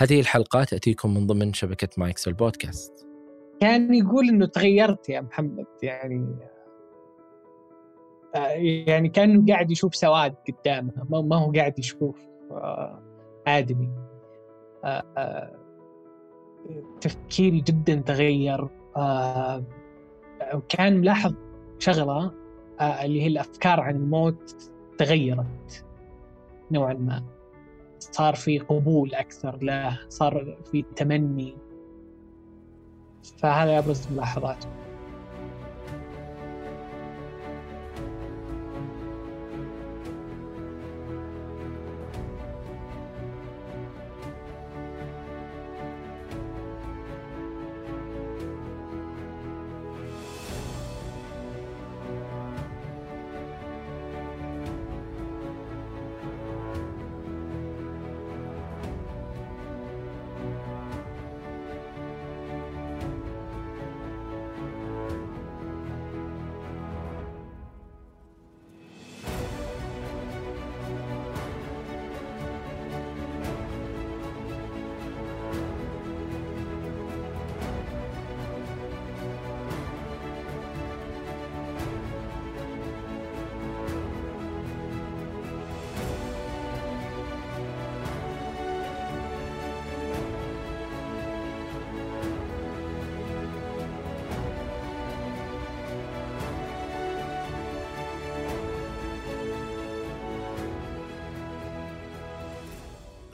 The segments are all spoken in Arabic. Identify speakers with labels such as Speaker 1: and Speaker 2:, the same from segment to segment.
Speaker 1: هذه الحلقة تأتيكم من ضمن شبكة مايكس البودكاست.
Speaker 2: كان يقول إنه تغيرت يا محمد يعني آه، يعني كانه قاعد يشوف سواد قدامه ما هو قاعد يشوف آه، آدمي. آه، تفكيري جدا تغير. وكان ملاحظ شغلة اللي هي الأفكار عن الموت تغيرت نوعا ما. صار في قبول أكثر له صار في تمني. فهذا أبرز ملاحظاته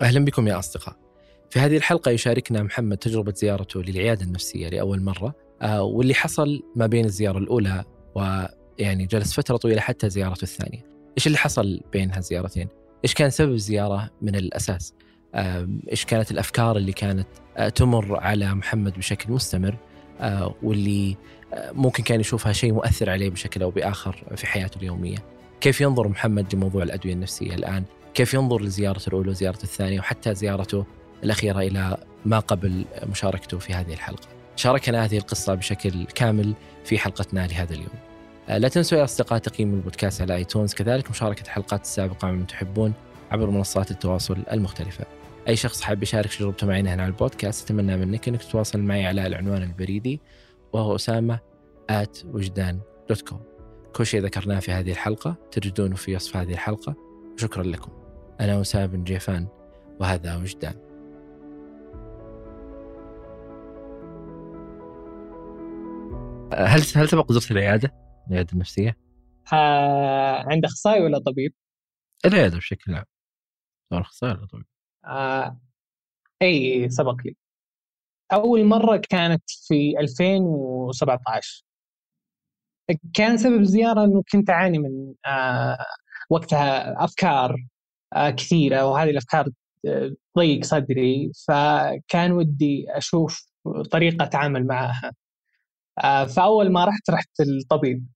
Speaker 1: أهلا بكم يا أصدقاء في هذه الحلقة يشاركنا محمد تجربة زيارته للعيادة النفسية لأول مرة آه، واللي حصل ما بين الزيارة الأولى ويعني جلس فترة طويلة حتى زيارته الثانية إيش اللي حصل بين هالزيارتين؟ إيش كان سبب الزيارة من الأساس؟ إيش كانت الأفكار اللي كانت آه، تمر على محمد بشكل مستمر آه، واللي ممكن كان يشوفها شيء مؤثر عليه بشكل أو بآخر في حياته اليومية كيف ينظر محمد لموضوع الأدوية النفسية الآن كيف ينظر لزيارته الأولى وزيارته الثانية وحتى زيارته الأخيرة إلى ما قبل مشاركته في هذه الحلقة؟ شاركنا هذه القصة بشكل كامل في حلقتنا لهذا اليوم. آه، لا تنسوا يا أصدقاء تقييم البودكاست على ايتونز كذلك مشاركة الحلقات السابقة من تحبون عبر منصات التواصل المختلفة. أي شخص حاب يشارك تجربته معنا هنا على البودكاست أتمنى منك أنك تتواصل معي على العنوان البريدي وهو أسامة at وجدان دوت كوم كل شيء ذكرناه في هذه الحلقة تجدونه في وصف هذه الحلقة. وشكرا لكم. أنا وسام بن جيفان وهذا وجدان هل هل سبق زرت العيادة؟ العيادة النفسية؟
Speaker 2: آه عند أخصائي ولا طبيب؟
Speaker 1: العيادة بشكل عام سواء أخصائي ولا طبيب؟
Speaker 2: آه أي سبق لي أول مرة كانت في 2017 كان سبب الزيارة أنه كنت أعاني من آه وقتها أفكار كثيرة وهذه الأفكار تضيق آه، صدري فكان ودي أشوف طريقة اتعامل معها. آه، فأول ما رحت رحت الطبيب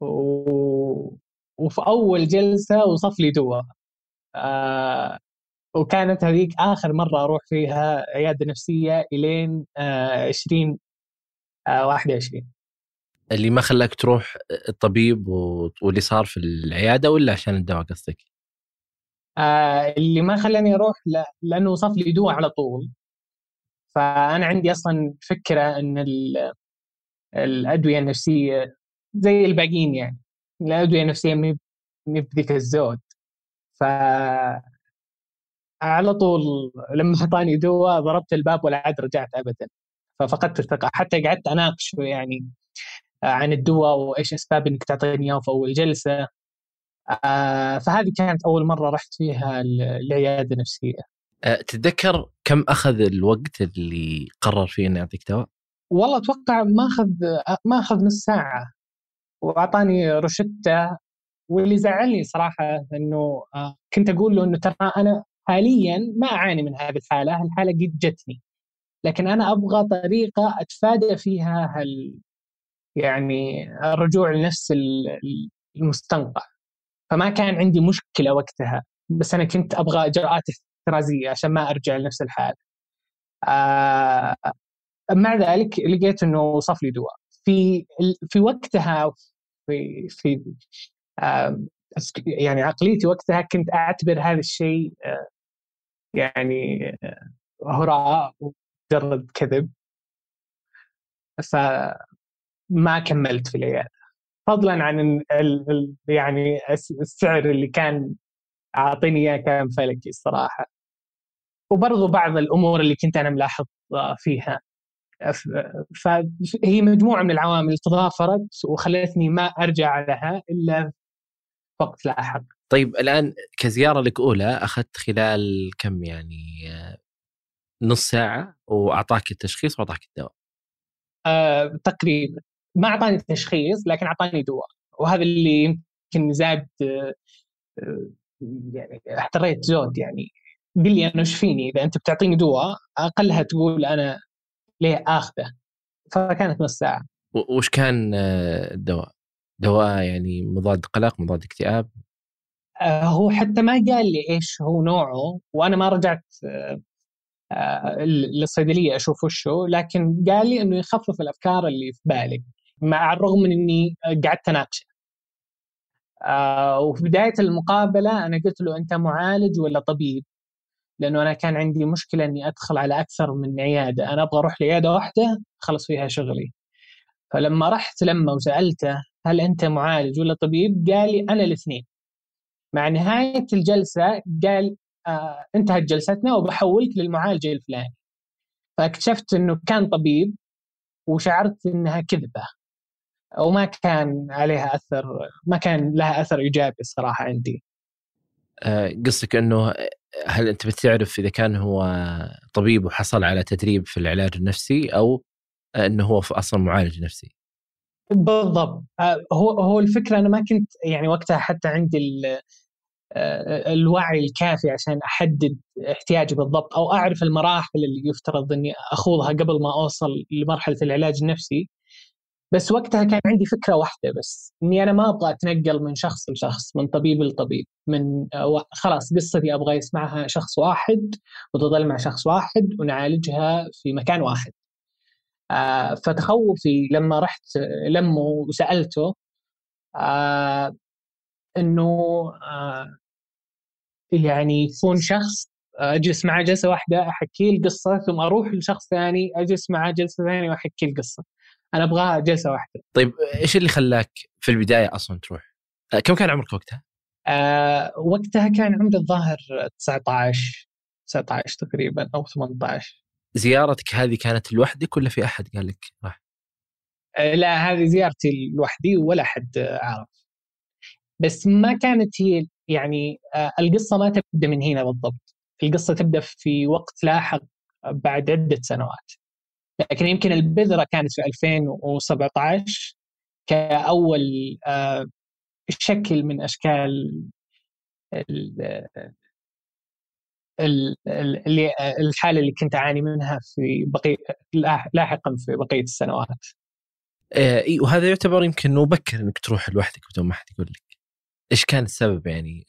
Speaker 2: و... وفي أول جلسة وصف لي دواء. وكانت هذيك آخر مرة أروح فيها عيادة نفسية إلين 20 21
Speaker 1: اللي ما خلاك تروح الطبيب واللي صار في العيادة ولا عشان الدواء قصدك؟
Speaker 2: آه اللي ما خلاني أروح لأنه وصف لي دواء على طول. فأنا عندي أصلا فكرة إن الأدوية النفسية زي الباقيين يعني. الأدوية النفسية مي بذيك الزود. ف على طول لما أعطاني دواء ضربت الباب ولا عاد رجعت ابدا. ففقدت الثقة. حتى قعدت أناقش يعني عن الدواء وإيش أسباب إنك تعطيني إياه في أول جلسة. آه فهذه كانت أول مرة رحت فيها العياده النفسيه
Speaker 1: أه تتذكر كم أخذ الوقت اللي قرر فيه إنه يعطيك دواء؟
Speaker 2: والله أتوقع ما أخذ ما أخذ نص ساعة وأعطاني روشتة واللي زعلني صراحة إنه آه، كنت أقول له إنه ترى أنا حاليا ما أعاني من هذه الحالة، الحالة قد جتني لكن أنا أبغى طريقة أتفادى فيها هال يعني الرجوع لنفس المستنقع فما كان عندي مشكلة وقتها بس أنا كنت أبغى إجراءات إحترازية عشان ما أرجع لنفس الحال. آه مع ذلك لقيت إنه وصف لي دواء. في في وقتها في في آه يعني عقليتي وقتها كنت أعتبر هذا الشيء آه يعني هراء ومجرد كذب. فما كملت في العيادة. فضلا عن ال ال يعني السعر اللي كان أعطيني إياه كان فلكي الصراحة وبرضو بعض الأمور اللي كنت أنا ملاحظ فيها فهي مجموعة من العوامل تضافرت وخلتني ما أرجع لها إلا وقت لاحق.
Speaker 1: طيب الآن كزيارة لك أولى أخذت خلال كم يعني نص ساعة وأعطاك التشخيص وأعطاك الدواء.
Speaker 2: آه تقريبا ما أعطاني تشخيص لكن أعطاني دواء. وهذا اللي يمكن زاد آه يعني احتريت زود يعني. قل لي أنا إيش فيني؟ إذا أنت بتعطيني دواء أقلها تقول أنا ليه آخذه؟ فكانت نص ساعة.
Speaker 1: وش كان آه، الدواء؟ دواء يعني مضاد قلق مضاد اكتئاب؟
Speaker 2: آه، هو حتى ما قال لي إيش هو نوعه وأنا ما رجعت للصيدلية أشوف وشه لكن قال لي إنه يخفف الأفكار اللي في بالك. مع الرغم من إني قعدت اناقشه وفي بداية المقابلة أنا قلت له أنت معالج ولا طبيب؟ لأنه أنا كان عندي مشكلة إني أدخل على أكثر من عيادة. أنا أبغى أروح لعيادة واحدة اخلص فيها شغلي. فلما رحت لما وسألته هل أنت معالج ولا طبيب؟ قال لي أنا الاثنين. مع نهاية الجلسة قال آه انتهت جلستنا وبحولك للمعالج الفلاني. فاكتشفت إنه كان طبيب وشعرت إنها كذبة. وما كان عليها أثر ما كان لها أثر إيجابي الصراحه عندي.
Speaker 1: آه، قصدك إنه هل أنت بتعرف إذا كان هو طبيب وحصل على تدريب في العلاج النفسي أو إنه هو أصلا معالج نفسي؟
Speaker 2: بالضبط. آه، هو هو الفكرة أنا ما كنت يعني وقتها حتى عندي آه، الوعي الكافي عشان أحدد احتياجي بالضبط أو أعرف المراحل اللي يفترض إني أخوضها قبل ما أوصل لمرحلة العلاج النفسي. بس وقتها كان عندي فكرة واحدة بس إني أنا ما أبغى أتنقل من شخص لشخص من طبيب لطبيب من خلاص قصتي أبغى يسمعها شخص واحد وتظل مع شخص واحد ونعالجها في مكان واحد. آه فتخوفي لما رحت لمه وسألته آه إنه يعني يكون شخص أجلس معه جلسة واحدة أحكي القصة ثم أروح لشخص ثاني أجلس معه جلسة ثانية وأحكي القصة. أنا أبغاها جلسة واحدة
Speaker 1: طيب إيش اللي خلاك في البداية أصلا تروح؟ آه، كم كان عمرك وقتها؟
Speaker 2: آه وقتها كان عمري الظاهر 19 19 تقريبا أو 18
Speaker 1: زيارتك هذه كانت لوحدك ولا في أحد قال لك راح؟
Speaker 2: آه لا هذه زيارتي لوحدي ولا حد عارف بس ما كانت هي يعني آه القصة ما تبدأ من هنا بالضبط القصة تبدأ في وقت لاحق بعد عدة سنوات لكن يمكن البذرة كانت في 2017 كأول آه، شكل من أشكال اللي الحالة اللي كنت أعاني منها في بقي لاحقا في بقية السنوات.
Speaker 1: إي وهذا يعتبر يمكن مبكر إنك تروح لوحدك بدون ما احد يقول لك. إيش كان السبب يعني؟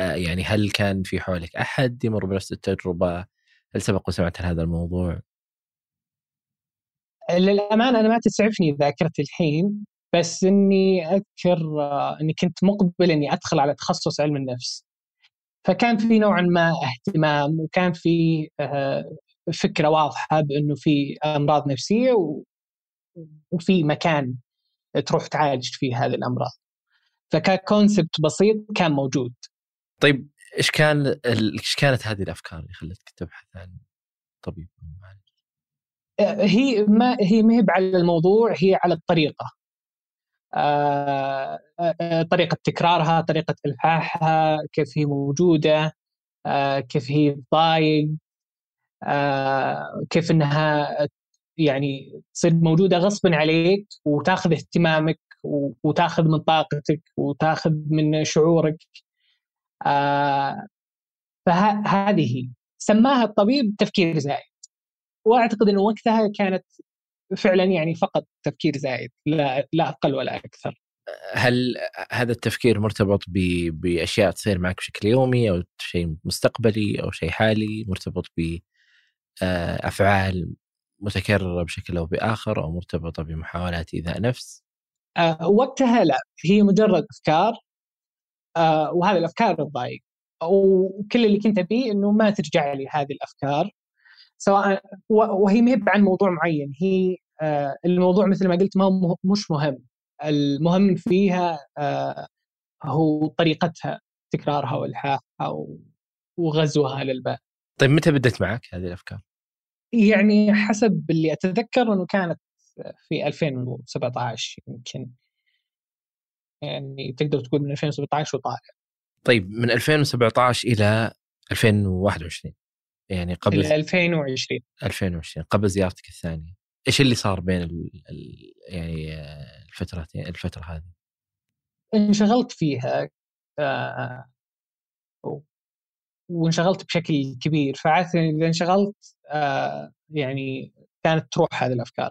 Speaker 1: آه، يعني هل كان في حولك أحد يمر بنفس التجربة؟ هل سبق وسمعت عن هذا الموضوع؟
Speaker 2: للأمانة أنا ما تسعفني ذاكرتي الحين بس إني أذكر آه، إني كنت مقبل إني أدخل على تخصص علم النفس. فكان في نوعا ما اهتمام وكان في آه، فكرة واضحة بإنه في أمراض نفسية وفي مكان تروح تعالج فيه هذه الأمراض. فككونسبت بسيط كان موجود.
Speaker 1: طيب إيش كان إيش كانت هذه الأفكار اللي خلتك تبحث عن طبيب معالج؟
Speaker 2: هي ما هي ما هي على الموضوع هي على الطريقة. آه، آه، طريقة تكرارها طريقة إلحاحها كيف هي موجودة آه، كيف هي ضايق كيف إنها يعني تصير موجودة غصبا عليك وتاخذ اهتمامك وتاخذ من طاقتك وتاخذ من شعورك. فهذه سماها الطبيب تفكير زائد وأعتقد إنه وقتها كانت فعلا يعني فقط تفكير زائد لا لا أقل ولا أكثر.
Speaker 1: هل هذا التفكير مرتبط بأشياء تصير معك بشكل يومي أو شيء مستقبلي أو شيء حالي؟ مرتبط بافعال آه، متكررة بشكل أو بآخر أو مرتبطة بمحاولات إيذاء نفس؟
Speaker 2: أه وقتها لا هي مجرد أفكار أه وهذه الأفكار تضايق. وكل اللي كنت أبيه إنه ما ترجع لي هذه الأفكار. سواء وهي ما عن موضوع معين. هي آه، الموضوع مثل ما قلت ما مش مهم. المهم فيها آه، هو طريقتها تكرارها والحاحها وغزوها للبال
Speaker 1: طيب متى بدت معك هذه الأفكار؟
Speaker 2: يعني حسب اللي أتذكر إنه كانت في 2017 يمكن. يعني تقدر تقول من 2017 وطالع.
Speaker 1: طيب من 2017 إلى 2021 يعني قبل
Speaker 2: 2020
Speaker 1: 2020 قبل زيارتك الثانية. إيش اللي صار بين ال ال يعني الفترتين الفترة هذه؟
Speaker 2: انشغلت فيها آه وانشغلت بشكل كبير. فعادة إذا انشغلت آه يعني كانت تروح هذه الأفكار.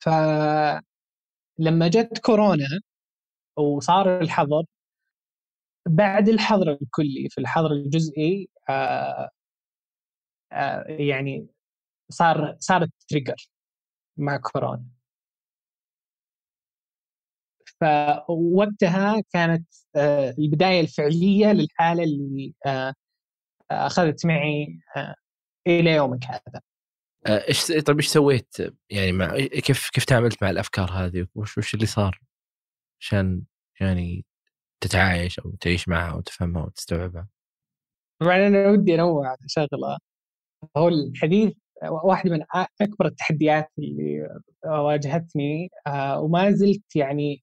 Speaker 2: فلما جت كورونا وصار الحظر بعد الحظر الكلي في الحظر الجزئي آه آه يعني صار صارت تريجر مع كورونا. فوقتها كانت آه البداية الفعلية للحالة اللي آه أخذت معي آه إلى يومك هذا.
Speaker 1: آه، إيش طيب إيش سويت؟ يعني مع كيف كيف تعاملت مع الأفكار هذه؟ وش وش اللي صار؟ عشان يعني تتعايش أو تعيش معها وتفهمها وتستوعبها؟
Speaker 2: طبعا أنا ودي أنوع شغلة. هو الحديث واحدة من أكبر التحديات اللي واجهتني آه، وما زلت يعني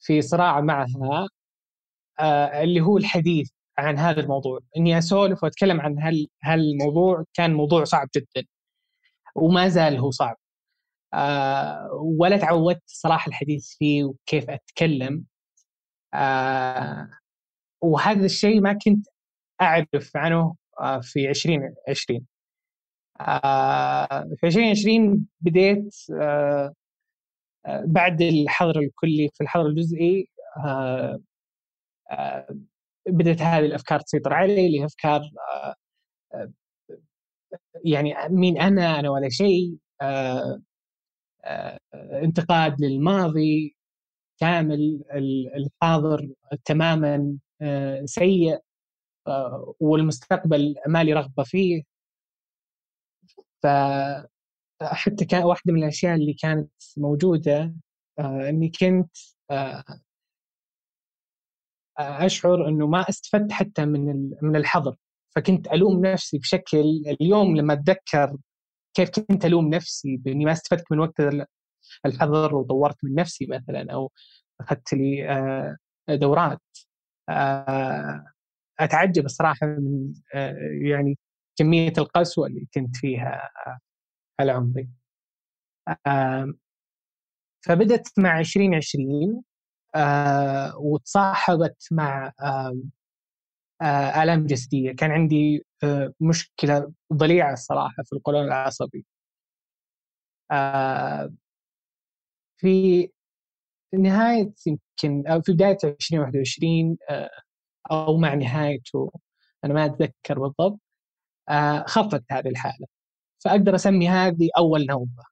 Speaker 2: في صراع معها آه، اللي هو الحديث عن هذا الموضوع. إني أسولف وأتكلم عن هل هالموضوع كان موضوع صعب جدا وما زال هو صعب. آه ولا تعودت صراحة الحديث فيه وكيف أتكلم. آه وهذا الشيء ما كنت أعرف عنه آه في 2020 آه في 2020 بديت آه, آه، بعد الحظر الكلي في الحظر الجزئي آه آه بدأت هذه الأفكار تسيطر علي اللي أفكار آه, آه، يعني مين أنا أنا ولا شيء آه، انتقاد للماضي كامل الحاضر تماما آه، سيء والمستقبل ما لي رغبة فيه. فحتى كان واحدة من الأشياء اللي كانت موجودة إني كنت أشعر إنه ما استفدت حتى من من الحظر. فكنت ألوم نفسي بشكل اليوم لما أتذكر كيف كنت ألوم نفسي بإني ما استفدت من وقت الحظر وطورت من نفسي مثلا أو أخذت لي آه، دورات آه، اتعجب الصراحه من آه، يعني كمية القسوة اللي كنت فيها على عمري فبدت مع 2020 وتصاحبت مع آلام جسدية. كان عندي مشكلة ضليعة الصراحة في القولون العصبي. في نهاية يمكن أو في بداية 2021 أو مع نهايته أنا ما أتذكر بالضبط خفت هذه الحالة. فأقدر أسمي هذه أول نوبة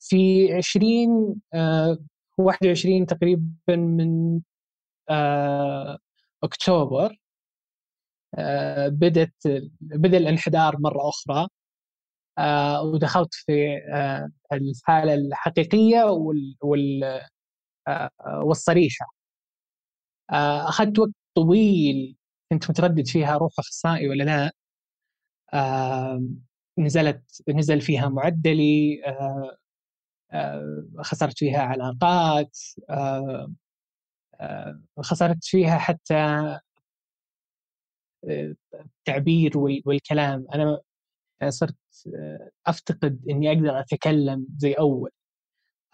Speaker 2: في 20 21 تقريبا من آه، أكتوبر آه، بدت بدأ الانحدار مرة أخرى. آه، ودخلت في الحالة الحقيقية وال والصريحة. أخذت وقت طويل كنت متردد فيها أروح أخصائي ولا لا. نزلت نزل فيها معدلي خسرت فيها علاقات خسرت فيها حتى التعبير والكلام. أنا صرت أفتقد إني أقدر أتكلم زي أول.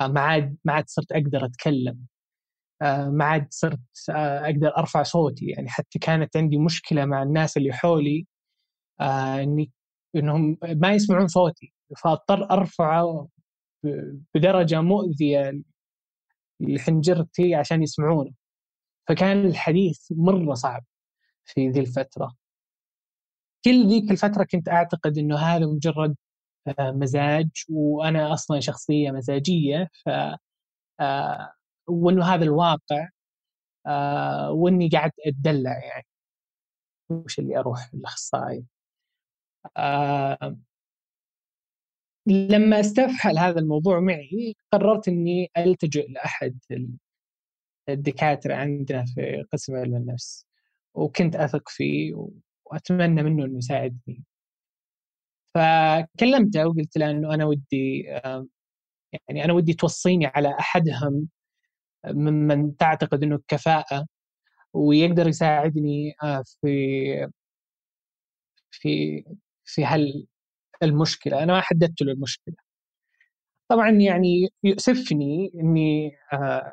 Speaker 2: ما عاد ما عاد صرت أقدر أتكلم. ما عاد صرت أقدر أرفع صوتي. يعني حتى كانت عندي مشكلة مع الناس اللي حولي إني إنهم ما يسمعون صوتي. فاضطر ارفعه بدرجة مؤذية لحنجرتي عشان يسمعونه. فكان الحديث مرة صعب في ذي الفترة. كل ذيك الفترة كنت أعتقد إنه هذا مجرد آه، مزاج وأنا أصلا شخصية مزاجية ف آه، وإنه هذا الواقع آه وإني قاعد أتدلع يعني. وش اللي أروح الاخصائي آه لما استفحل هذا الموضوع معي قررت إني ألتجئ لأحد الدكاترة عندنا في قسم علم النفس. وكنت أثق فيه وأتمنى منه إنه يساعدني. فكلمته وقلت له إنه أنا ودي يعني أنا ودي توصيني على احدهم ممن تعتقد إنه كفاءة ويقدر يساعدني آه، في في في حل المشكلة. أنا ما حددت له المشكلة. طبعا يعني يؤسفني إني آه،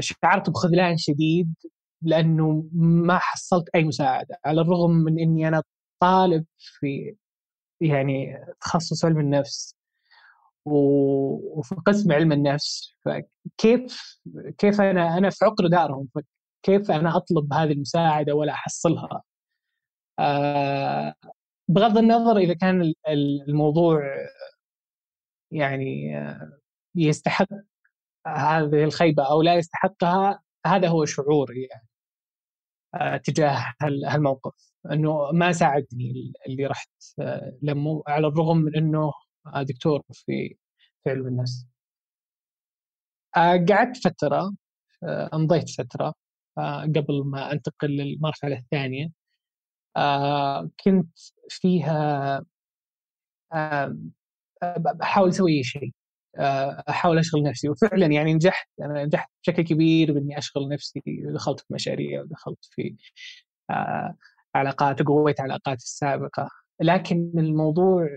Speaker 2: شعرت بخذلان شديد لأنه ما حصلت أي مساعدة على الرغم من إني أنا طالب في يعني تخصص علم النفس وفي قسم علم النفس فكيف كيف أنا أنا في عقر دارهم كيف أنا أطلب هذه المساعدة ولا أحصلها؟ آه بغض النظر إذا كان الموضوع يعني يستحق هذه الخيبة أو لا يستحقها هذا هو شعوري يعني. تجاه هالموقف إنه ما ساعدني اللي رحت آه، لمه على الرغم من إنه دكتور في في علم النفس. قعدت فترة امضيت فترة قبل ما انتقل للمرحلة الثانية. آه، كنت فيها أحاول أسوي أي شيء. آه، أحاول أشغل نفسي. وفعلا يعني نجحت. أنا نجحت بشكل كبير بإني أشغل نفسي. ودخلت في مشاريع ودخلت في آه، علاقات وقويت علاقاتي السابقة. لكن الموضوع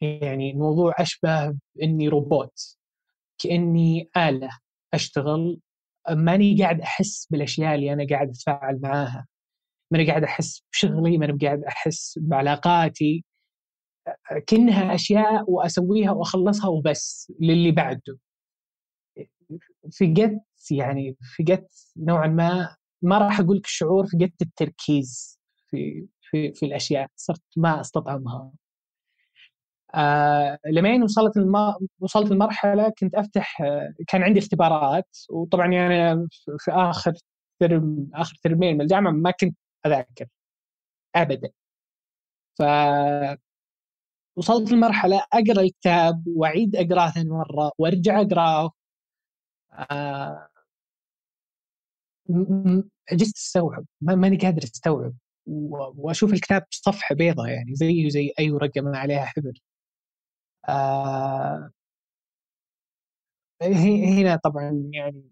Speaker 2: يعني الموضوع أشبه بإني روبوت. كإني آلة أشتغل. ماني قاعد أحس بالأشياء اللي أنا قاعد أتفاعل معاها. ماني قاعد أحس بشغلي. ماني قاعد أحس بعلاقاتي. كانها أشياء وأسويها وأخلصها وبس للي بعده. فقدت يعني فقدت نوعا ما ما راح أقول لك الشعور فقدت التركيز في في في الأشياء صرت ما أستطعمها. آه لمين وصلت الم... وصلت المرحلة كنت أفتح كان عندي اختبارات وطبعا يعني في آخر ترم آخر ترمين من الجامعة ما كنت أذاكر ابدا. ف وصلت لمرحلة أقرأ الكتاب وأعيد اقراه ثاني مرة وأرجع أقرأه. آه عجزت أستوعب ماني قادر أستوعب وأشوف الكتاب صفحة بيضاء يعني زيه زي أي ورقة ما عليها حبر. آه هنا طبعا يعني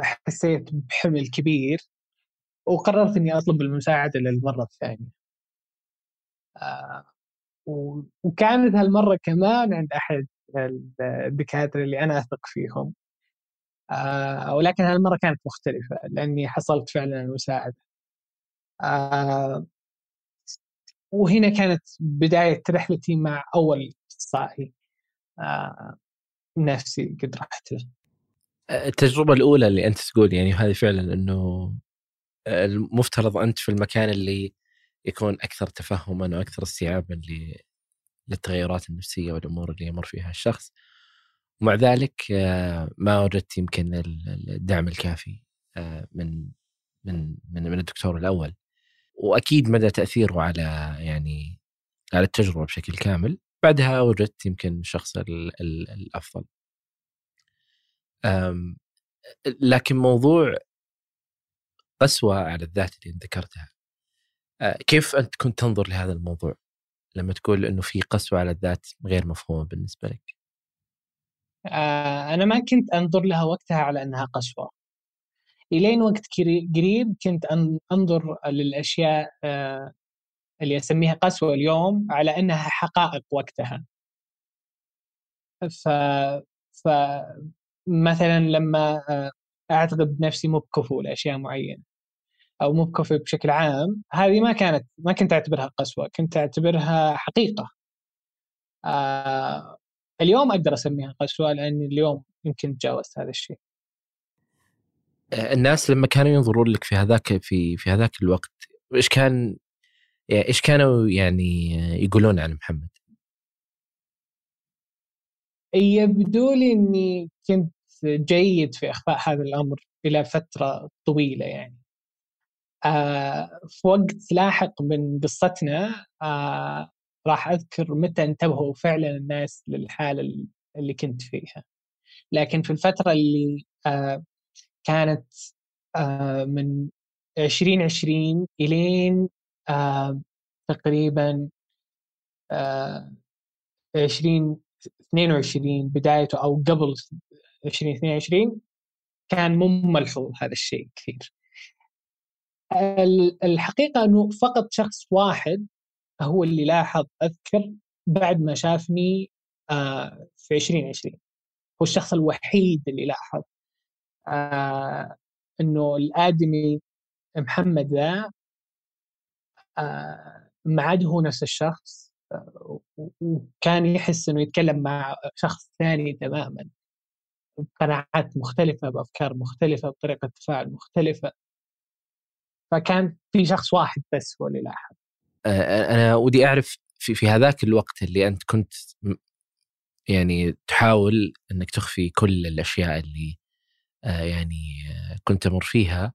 Speaker 2: حسيت بحمل كبير وقررت إني أطلب المساعدة للمرة الثانية. آه. وكانت هالمرة كمان عند أحد الدكاتره اللي أنا أثق فيهم. آه ولكن هالمرة كانت مختلفة لأني حصلت فعلا المساعدة. آه وهنا كانت بداية رحلتي مع أول اخصائي آه نفسي قد رحت له.
Speaker 1: التجربة الأولى اللي أنت تقول يعني هذه فعلا أنه المفترض أنت في المكان اللي يكون أكثر تفهما وأكثر استيعابا للتغيرات النفسية والأمور اللي يمر فيها الشخص. ومع ذلك آه، ما وجدت يمكن الدعم الكافي آه، من من من الدكتور الأول. وأكيد مدى تأثيره على يعني على التجربة بشكل كامل. بعدها وجدت يمكن الشخص الأفضل. لكن موضوع قسوه على الذات اللي ذكرتها. كيف أنت كنت تنظر لهذا الموضوع؟ لما تقول إنه في قسوة على الذات غير مفهومة بالنسبة لك.
Speaker 2: أنا ما كنت أنظر لها وقتها على إنها قسوة. إلين وقت قريب كنت أنظر للأشياء آه، اللي أسميها قسوة اليوم على إنها حقائق وقتها. ف ف مثلا لما آه، أعتقد نفسي مو بكفو لأشياء معينة. أو مو بكفو بشكل عام هذه ما كانت ما كنت أعتبرها قسوة كنت أعتبرها حقيقة. آه اليوم أقدر أسميها قسوة لأني اليوم يمكن تجاوزت هذا الشيء.
Speaker 1: الناس لما كانوا ينظرون لك في هذاك في في هذاك الوقت إيش كان إيش كانوا يعني يقولون عن محمد؟
Speaker 2: يبدو لي إني كنت جيد في إخفاء هذا الأمر إلى فترة طويلة يعني. آه في وقت لاحق من قصتنا آه راح أذكر متى انتبهوا فعلا الناس للحالة اللي كنت فيها لكن في الفترة اللي آه كانت آه من 2020 إلين تقريبا آه 2022 بدايته أو قبل 2022 كان مو ملحوظ هذا الشيء كثير. الحقيقة إنه فقط شخص واحد هو اللي لاحظ أذكر بعد ما شافني آه، في 2020 هو الشخص الوحيد اللي لاحظ. آه، إنه الآدمي محمد ذا آه، ما عاد هو نفس الشخص وكان يحس إنه يتكلم مع شخص ثاني تماما. بقناعات مختلفة بأفكار مختلفة بطريقة تفاعل مختلفة. فكان في شخص واحد بس هو اللي لاحظ.
Speaker 1: أنا ودي أعرف في في هذاك الوقت اللي أنت كنت يعني تحاول إنك تخفي كل الأشياء اللي يعني كنت تمر فيها.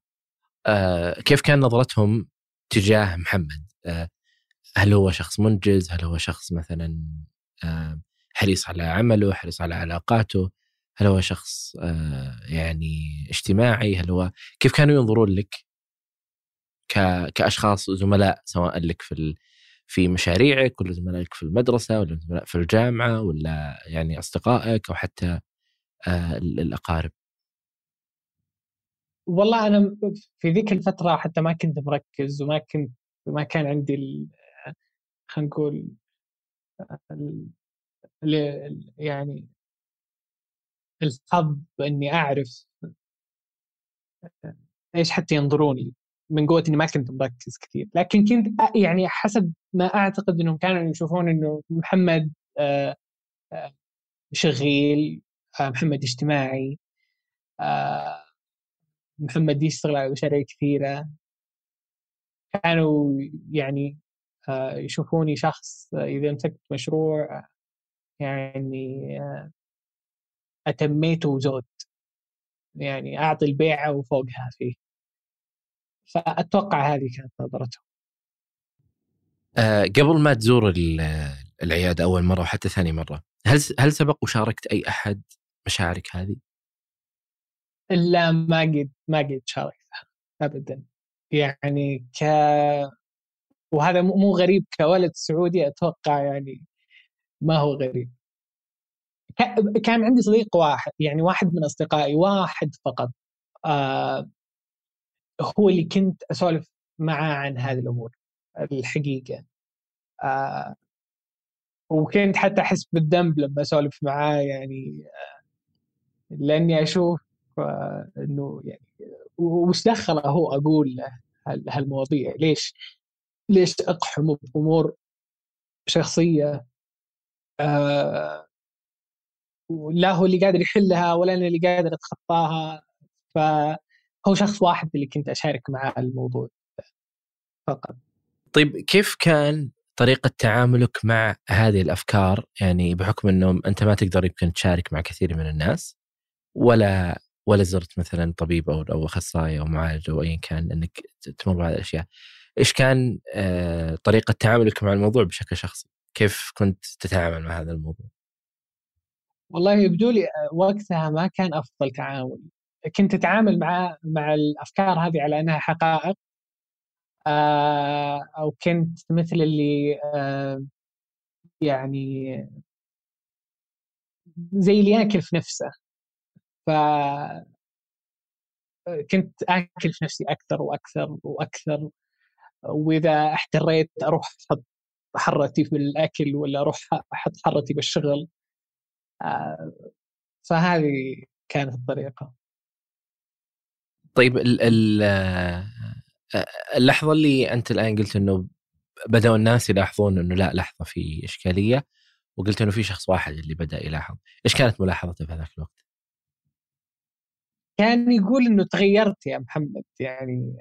Speaker 1: كيف كان نظرتهم تجاه محمد؟ هل هو شخص منجز؟ هل هو شخص مثلا حريص على عمله حريص على علاقاته؟ هل هو شخص يعني اجتماعي؟ هل هو كيف كانوا ينظرون لك؟ كأشخاص زملاء سواء لك في في مشاريعك ولا زملائك في المدرسة ولا زملاء في الجامعة ولا يعني أصدقائك أو حتى الأقارب.
Speaker 2: والله أنا في ذيك الفترة حتى ما كنت مركز وما كنت ما كان عندي خلينا نقول يعني الحظ إني أعرف إيش حتى ينظرون لي من قوة إني ما كنت مركز كثير. لكن كنت يعني حسب ما أعتقد إنهم كانوا يشوفون إنه محمد آه، آه، شغيل آه، محمد اجتماعي محمد يشتغل على مشاريع كثيرة. كانوا يعني يشوفوني شخص إذا مسكت مشروع يعني أتميته وزود يعني أعطي البيعة وفوقها فيه. فأتوقع هذه كانت نظرته.
Speaker 1: أه قبل ما تزور العيادة أول مرة وحتى ثاني مرة هل هل سبق وشاركت أي أحد مشاعرك هذه؟
Speaker 2: لا ما قد ما قد شاركتها ابدا. يعني ك وهذا مو غريب كولد سعودي أتوقع يعني ما هو غريب. كان عندي صديق واحد يعني واحد من أصدقائي واحد فقط. آه هو اللي كنت أسولف معاه عن هذه الأمور الحقيقة. آه وكنت حتى أحس بالذنب لما أسولف معاه يعني آه لأني أشوف آه إنه يعني وش دخله هو أقول له هالمواضيع؟ ليش ليش اقحم بأمور شخصية؟ آه لا هو اللي قادر يحلها ولا أنا اللي قادر أتخطاها. ف هو شخص واحد اللي كنت أشارك معاه الموضوع فقط.
Speaker 1: طيب كيف كان طريقة تعاملك مع هذه الأفكار؟ يعني بحكم أنه أنت ما تقدر يمكن تشارك مع كثير من الناس ولا ولا زرت مثلا طبيب أو أو أخصائي أو معالج أو أيا كان أنك تمر بهذه الأشياء. إيش كان آه، طريقة تعاملك مع الموضوع بشكل شخصي؟ كيف كنت تتعامل مع هذا الموضوع؟
Speaker 2: والله يبدو لي آه، وقتها ما كان أفضل تعامل كنت أتعامل مع مع الأفكار هذه على أنها حقائق آه، أو كنت مثل اللي آه، يعني زي اللي يأكل في نفسه. ف كنت آكل في نفسي أكثر وأكثر وأكثر وإذا احتريت أروح أحط حرتي في الأكل ولا أروح أحط حرتي بالشغل آه، فهذه كانت الطريقة.
Speaker 1: طيب ال ال اللحظة اللي أنت الآن قلت إنه بدأوا الناس يلاحظون إنه لا لحظة في إشكالية وقلت إنه في شخص واحد اللي بدأ يلاحظ، إيش كانت ملاحظته في هذاك الوقت؟
Speaker 2: كان يقول إنه تغيرت يا محمد يعني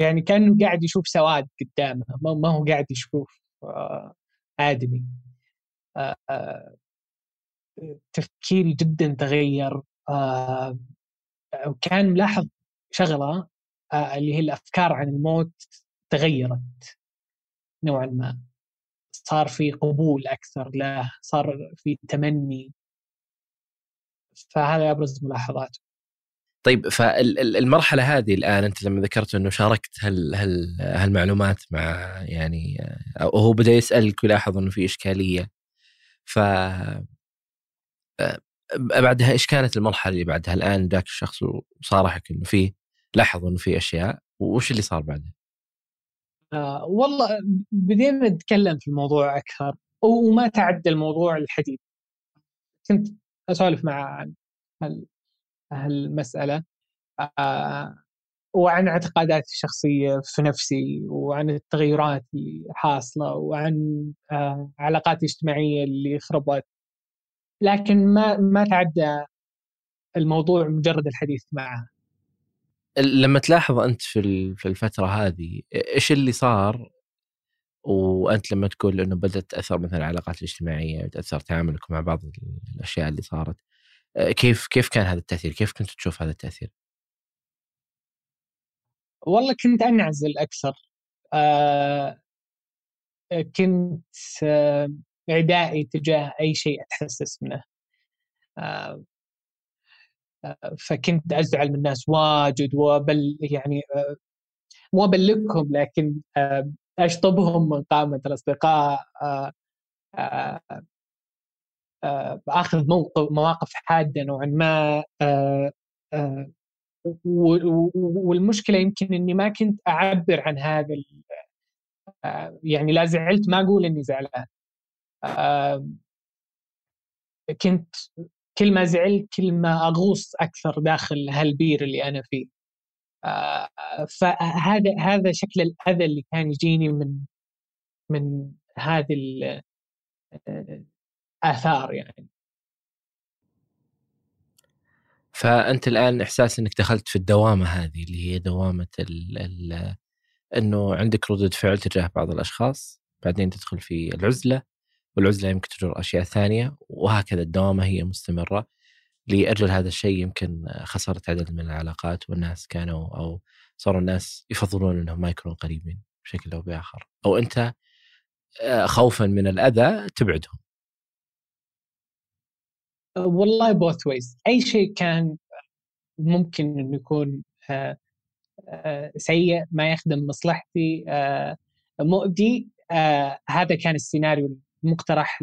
Speaker 2: يعني كانه قاعد يشوف سواد قدامه ما هو قاعد يشوف آدمي تفكيري جدا تغير آه وكان ملاحظ شغلة آه اللي هي الأفكار عن الموت تغيرت نوعا ما. صار في قبول أكثر له صار في تمني. فهذا أبرز ملاحظاته.
Speaker 1: طيب فالمرحله هذه الآن أنت لما ذكرت إنه شاركت هال هال هالمعلومات مع يعني وهو بدأ يسألك ويلاحظ إنه في إشكالية. ف بعدها إيش كانت المرحلة اللي بعدها؟ الآن ذاك الشخص وصارحك إنه في لاحظ إنه في أشياء وش اللي صار بعدها؟
Speaker 2: آه والله بدينا نتكلم في الموضوع أكثر وما تعدى الموضوع الحديث كنت أسولف مع هالمساله آه وعن اعتقاداتي الشخصية في نفسي وعن التغيرات اللي حاصلة وعن آه علاقاتي الاجتماعية اللي خربت. لكن ما ما تعدى الموضوع مجرد الحديث معه
Speaker 1: لما تلاحظ أنت في في الفترة هذه إيش اللي صار وأنت لما تقول إنه بدأت تأثر مثلا العلاقات الاجتماعية تاثر تعاملك مع بعض الأشياء اللي صارت كيف كيف كان هذا التأثير؟ كيف كنت تشوف هذا التأثير؟
Speaker 2: والله كنت أنعزل أكثر آه كنت آه عدائي تجاه أي شيء أتحسس منه. آه آه فكنت أزعل من الناس واجد وبل يعني آه مو أبلغهم لكن أشطبهم من قائمه الأصدقاء آخذ موقف مواقف حادة نوعا ما والمشكلة يمكن إني ما كنت أعبر عن هذا يعني لا زعلت ما أقول إني زعلان. كنت كل ما زعلت كل ما أغوص أكثر داخل هالبير اللي أنا فيه. فهذا هذا شكل الأذى اللي كان يجيني من من هذه آثار يعني.
Speaker 1: فأنت الآن إحساس إنك دخلت في الدوامة هذه اللي هي دوامة ال ال إنه عندك ردود فعل تجاه بعض الأشخاص بعدين تدخل في العزلة. والعزلة يمكن تجر أشياء ثانية وهكذا الدوامة هي مستمرة. لأجل هذا الشيء يمكن خسرت عدد من العلاقات والناس كانوا أو صاروا الناس يفضلون إنهم ما يكونوا قريبين بشكل أو بآخر. أو أنت آه، خوفا من الأذى تبعدهم.
Speaker 2: والله بوث ويز أي شيء كان ممكن إنه يكون آه، آه، سيء ما يخدم مصلحتي مؤذي هذا كان السيناريو المقترح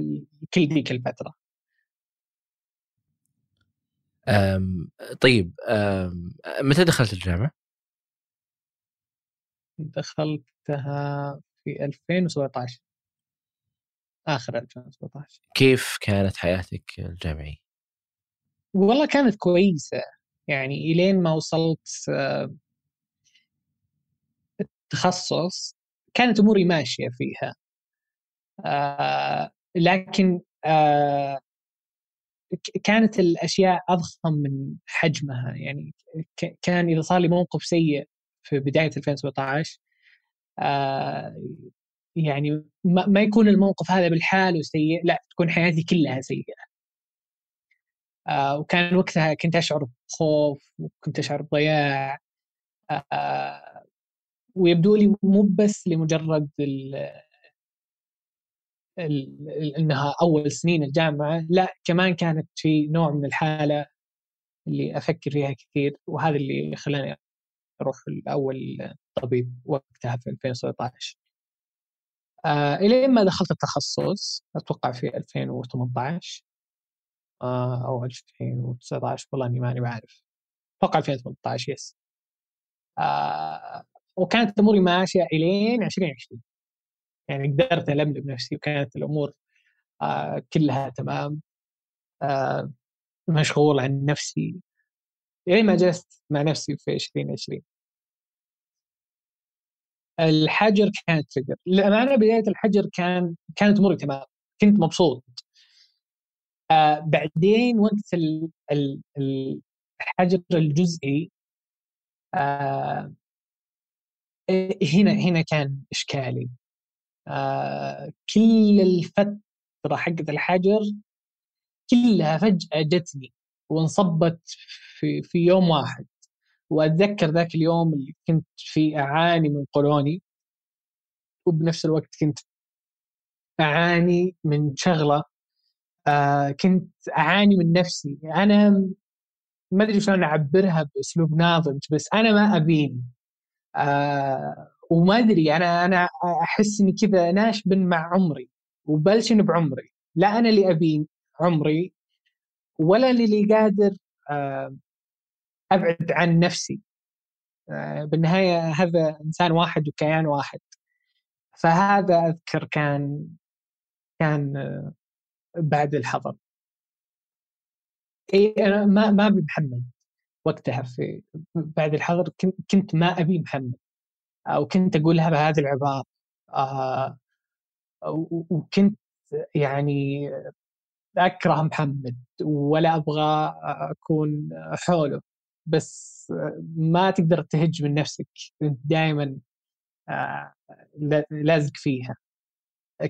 Speaker 2: كل ذيك الفترة.
Speaker 1: أم طيب أم متى دخلت الجامعة؟
Speaker 2: دخلتها في 2017 آخر 2017
Speaker 1: كيف كانت حياتك الجامعية؟
Speaker 2: والله كانت كويسة. يعني إلين ما وصلت آه، التخصص كانت أموري ماشية فيها. لكن آه، كانت الأشياء أضخم من حجمها. يعني كان إذا صار لي موقف سيء في بداية 2017 يعني ما, يكون الموقف هذا بالحال سيء لا تكون حياتي كلها سيئة. آه وكان وقتها كنت أشعر بخوف وكنت أشعر بضياع. آه ويبدو لي مو بس لمجرد إنها أول سنين الجامعة لا كمان كانت في نوع من الحالة اللي أفكر فيها كثير وهذا اللي خلاني أروح الأول طبيب وقتها في 2016 آه إلى ما دخلت التخصص أتوقع في 2018 آه أو 2019 والله إني ماني بعرف. أتوقع 2018 يس آه وكانت أموري ماشية إلين 2020 يعني قدرت ألملم نفسي وكانت الأمور آه كلها تمام آه مشغول عن نفسي الين ما جلست مع نفسي في 2020 الحجر كانت تريجر للأمانة بداية الحجر كان كانت أموري تمام. كنت مبسوط. آه بعدين وقت ال ال الحجر الجزئي آه هنا هنا كان إشكالي. آه كل الفترة حقت الحجر كلها فجأة جتني وانصبت في في يوم واحد. وأتذكر ذاك اليوم اللي كنت فيه أعاني من قولوني وبنفس الوقت كنت أعاني من شغلة. آه كنت أعاني من نفسي. أنا ما أدري شلون أعبرها بأسلوب ناضج بس أنا ما ابين آه وما أدري أنا أنا أحس إني كذا ناشب مع عمري وبلشن بعمري. لا أنا اللي ابين عمري ولا اللي قادر آه أبعد عن نفسي. آه بالنهاية هذا إنسان واحد وكيان واحد. فهذا أذكر كان كان آه، بعد الحظر. إي أنا ما ما أبي محمد وقتها في بعد الحظر كنت ما أبي محمد. أو كنت أقولها بهذه العبارة آه وكنت يعني أكره محمد ولا أبغى أكون حوله بس ما تقدر تهج من نفسك أنت دائما آه، لازق فيها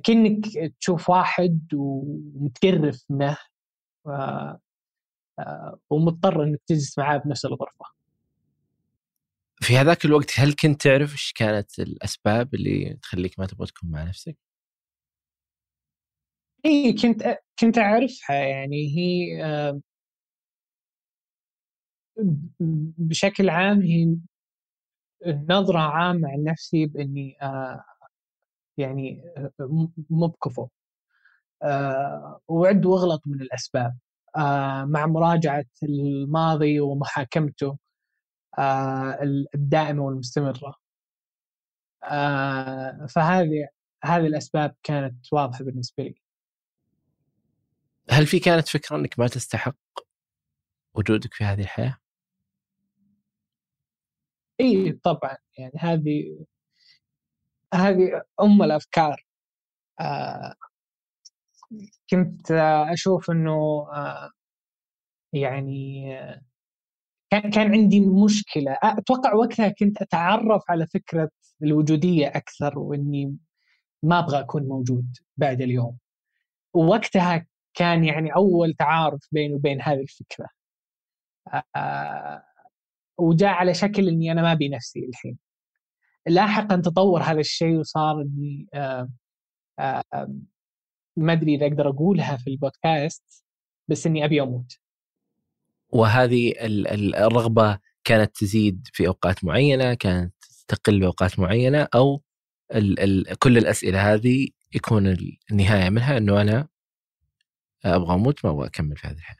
Speaker 2: كأنك تشوف واحد ومتقرف منه آه، ومضطر إنك تجلس معاه بنفس الغرفة.
Speaker 1: في هذاك الوقت هل كنت تعرف إيش كانت الأسباب اللي تخليك ما تبغى تكون مع نفسك؟
Speaker 2: إي كنت كنت أعرفها يعني هي آه، بشكل عام هي نظرة عامة عن نفسي بإني آه، يعني مو بكفو وعد وأغلط من الأسباب آه، مع مراجعة الماضي ومحاكمته آه، الدائمة والمستمرة. آه، فهذه هذه الأسباب كانت واضحة بالنسبة لي.
Speaker 1: هل في كانت فكرة أنك ما تستحق وجودك في هذه الحياة؟
Speaker 2: إي طبعا. يعني هذه هذه أم الأفكار. آه كنت أشوف إنه آه، يعني كان كان عندي مشكلة. أتوقع وقتها كنت أتعرف على فكرة الوجودية أكثر وإني ما أبغى أكون موجود بعد اليوم. ووقتها كان يعني أول تعارف بيني وبين هذه الفكرة. آه، وجاء على شكل إني أنا ما أبي نفسي الحين. لاحقا تطور هذا الشيء وصار إني آه، ما أدري إذا أقدر أقولها في البودكاست بس إني أبي أموت.
Speaker 1: وهذه الرغبة كانت تزيد في أوقات معينة كانت تقل بأوقات معينة أو ال ال كل الأسئلة هذه يكون النهاية منها إنه أنا أبغى أموت ما أبغى أكمل في هذه الحياة.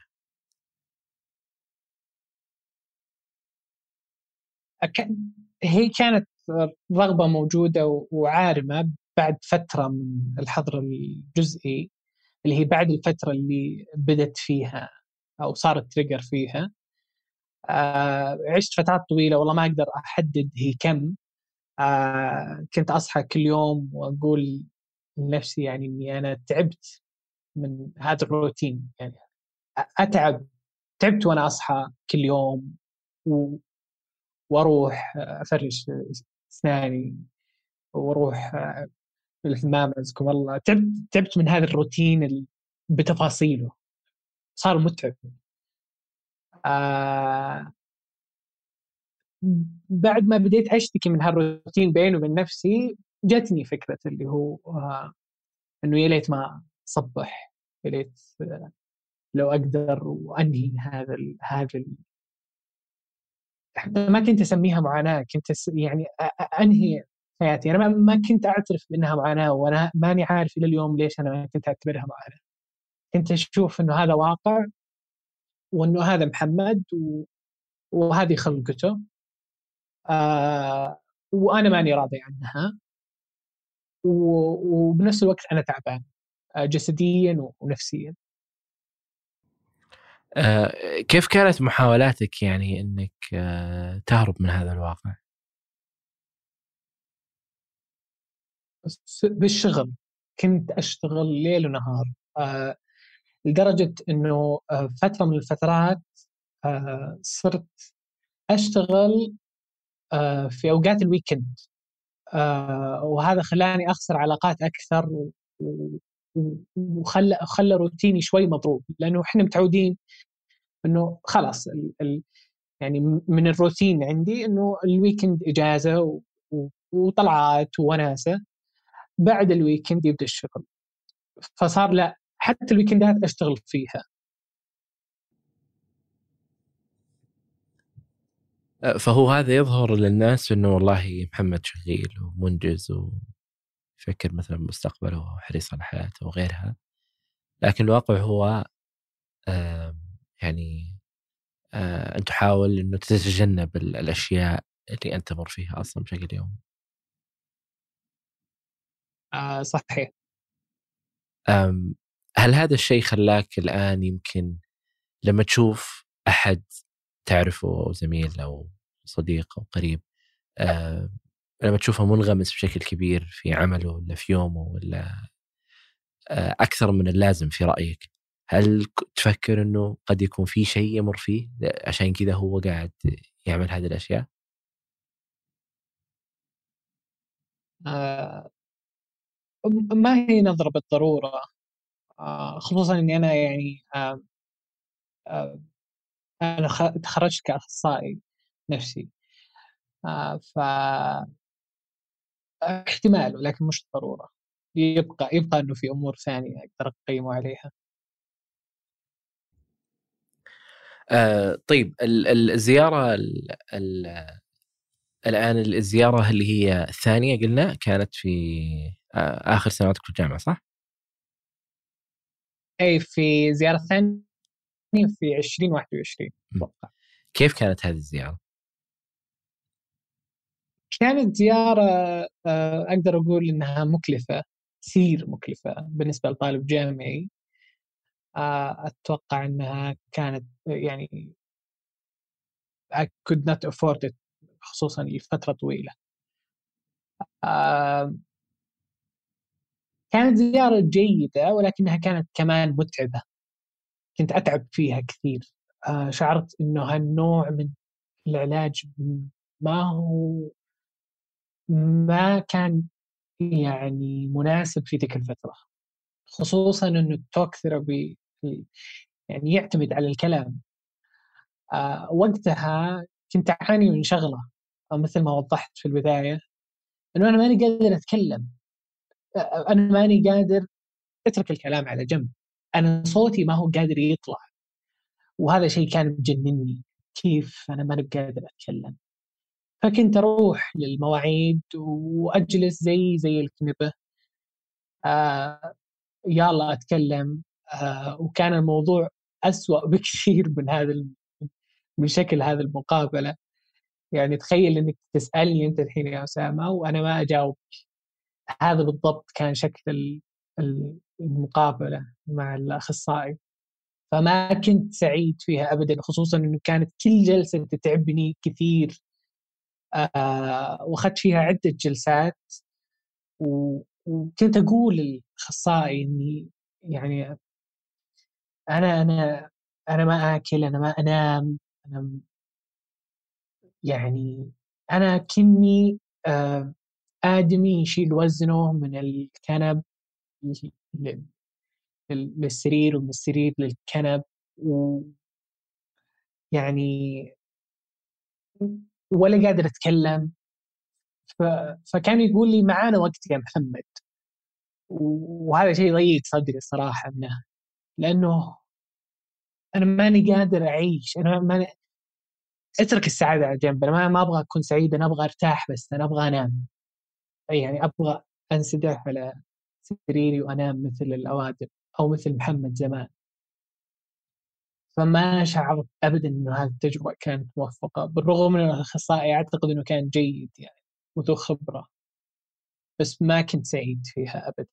Speaker 2: هي كانت رغبة موجودة وعارمة بعد فترة من الحظر الجزئي اللي هي بعد الفترة اللي بدت فيها. أو صارت تريجر فيها. آه عشت فترات طويلة والله ما أقدر أحدد هي كم. آه كنت أصحى كل يوم وأقول لنفسي يعني إني أنا تعبت من هذا الروتين. يعني أتعب تعبت وأنا أصحى كل يوم و... وأروح أفرش أسناني وأروح الحمام عزكم الله. تعبت تعبت من هذا الروتين بتفاصيله. صار متعب. آه بعد ما بديت أشتكي من هالروتين بيني وبين نفسي جاتني فكرة اللي هو آه إنه يا ليت ما صبح يا ليت آه لو أقدر وأنهي هذا ال هذا ال ما كنت أسميها معاناة كنت يعني أنهي حياتي. أنا ما كنت أعترف بأنها معاناة وأنا ماني عارف إلى اليوم ليش أنا ما كنت أعتبرها معاناة. كنت أشوف إنه هذا واقع وإنه هذا محمد. وهذه خلقته آه وأنا ماني راضي عنها. وبنفس الوقت أنا تعبان آه جسديا ونفسيا
Speaker 1: آه كيف كانت محاولاتك يعني إنك آه تهرب من هذا الواقع؟
Speaker 2: بالشغل كنت أشتغل ليل ونهار آه لدرجة إنه آه فترة من الفترات آه صرت أشتغل آه في أوقات ال weekend وهذا خلاني أخسر علاقات أكثر وخلى خلى روتيني شوي مضروب لأنه إحنا متعودين إنه خلاص ال ال يعني من الروتين عندي إنه ال weekend إجازة وطلعات وناسة بعد ال weekend يبدأ الشغل. فصار لا حتى ال weekend ات أشتغل فيها
Speaker 1: فهو هذا يظهر للناس إنه والله محمد شغيل ومنجز ويفكر مثلا مستقبله وحريص على حياته وغيرها لكن الواقع هو يعني أن تحاول إنه تتجنب الأشياء اللي أنت تمر فيها أصلا بشكل يومي.
Speaker 2: آه صحيح.
Speaker 1: هل هذا الشيء خلاك الآن يمكن لما تشوف أحد تعرفه أو زميل أو صديق أو قريب آه لما تشوفه منغمس بشكل كبير في عمله ولا في يومه ولا آه أكثر من اللازم في رأيك هل تفكر إنه قد يكون في شيء يمر فيه عشان كذا هو قاعد يعمل هذه الأشياء؟
Speaker 2: آه ما هي نظرة بالضرورة خصوصا إني أنا يعني آه آه أنا تخرجت كأخصائي نفسي. آه ف احتمال ولكن مش ضرورة. يبقى يبقى إنه في أمور ثانية أقدر أقيمه عليها.
Speaker 1: آه طيب الزيارة ال ال الآن الزيارة اللي هي الثانية قلنا؟ كانت في آه آخر سنواتك في الجامعة صح؟
Speaker 2: أي في زيارة ثانية في 2021 أتوقع.
Speaker 1: كيف كانت هذه الزيارة؟
Speaker 2: كانت زيارة آه، أقدر أقول إنها مكلفة كثير مكلفة بالنسبة لطالب جامعي. آه، أتوقع إنها كانت يعني I could not afford it خصوصا لفترة طويلة. آه، كانت زيارة جيدة ولكنها كانت كمان متعبة. كنت أتعب فيها كثير. آه، شعرت إنه هالنوع من العلاج ما هو ما كان يعني مناسب في تلك الفترة. خصوصا إنه التوك ثيرابي يعني يعتمد على الكلام. آه وقتها كنت أعاني من شغلة مثل ما وضحت في البداية إنه أنا ماني قادر أتكلم. آه أنا ماني قادر اترك الكلام على جنب أنا صوتي ما هو قادر يطلع وهذا شيء كان مجنني كيف أنا ما قادر اتكلم فكنت أروح للمواعيد واجلس زي زي الكنبه آه يلا اتكلم آه وكان الموضوع أسوأ بكثير من هذا من شكل هذه المقابله يعني تخيل انك تسالني انت الحين يا اسامه وأنا ما اجاوبك هذا بالضبط كان شكل المقابلة مع الأخصائي. فما كنت سعيد فيها ابدا خصوصا إنه كانت كل جلسة تتعبني كثير. آه وأخذت فيها عدة جلسات. وكنت أقول للأخصائي إني يعني أنا أنا أنا ما آكل أنا ما أنام أنا يعني أنا كني آه آدمي يشيل وزنه من الكنب للسرير ومن السرير للكنب و يعني ولا قادر أتكلم. ف... فكان يقول لي معانا وقت يا محمد. وهذا شيء ضيق صدري الصراحه منه لأنه أنا ماني قادر أعيش أنا ماني أترك السعادة على جنب أنا ما أبغى أكون سعيد أنا أبغى أرتاح بس أنا أبغى انام يعني أبغى أنسدح على سريري وأنام مثل الأوادم أو مثل محمد زمان. فما شعرت ابدا إنه هذه التجربة كانت موفقة بالرغم من الاخصائي أعتقد إنه كان جيد يعني وذو خبرة. بس ما كنت سعيد فيها ابدا.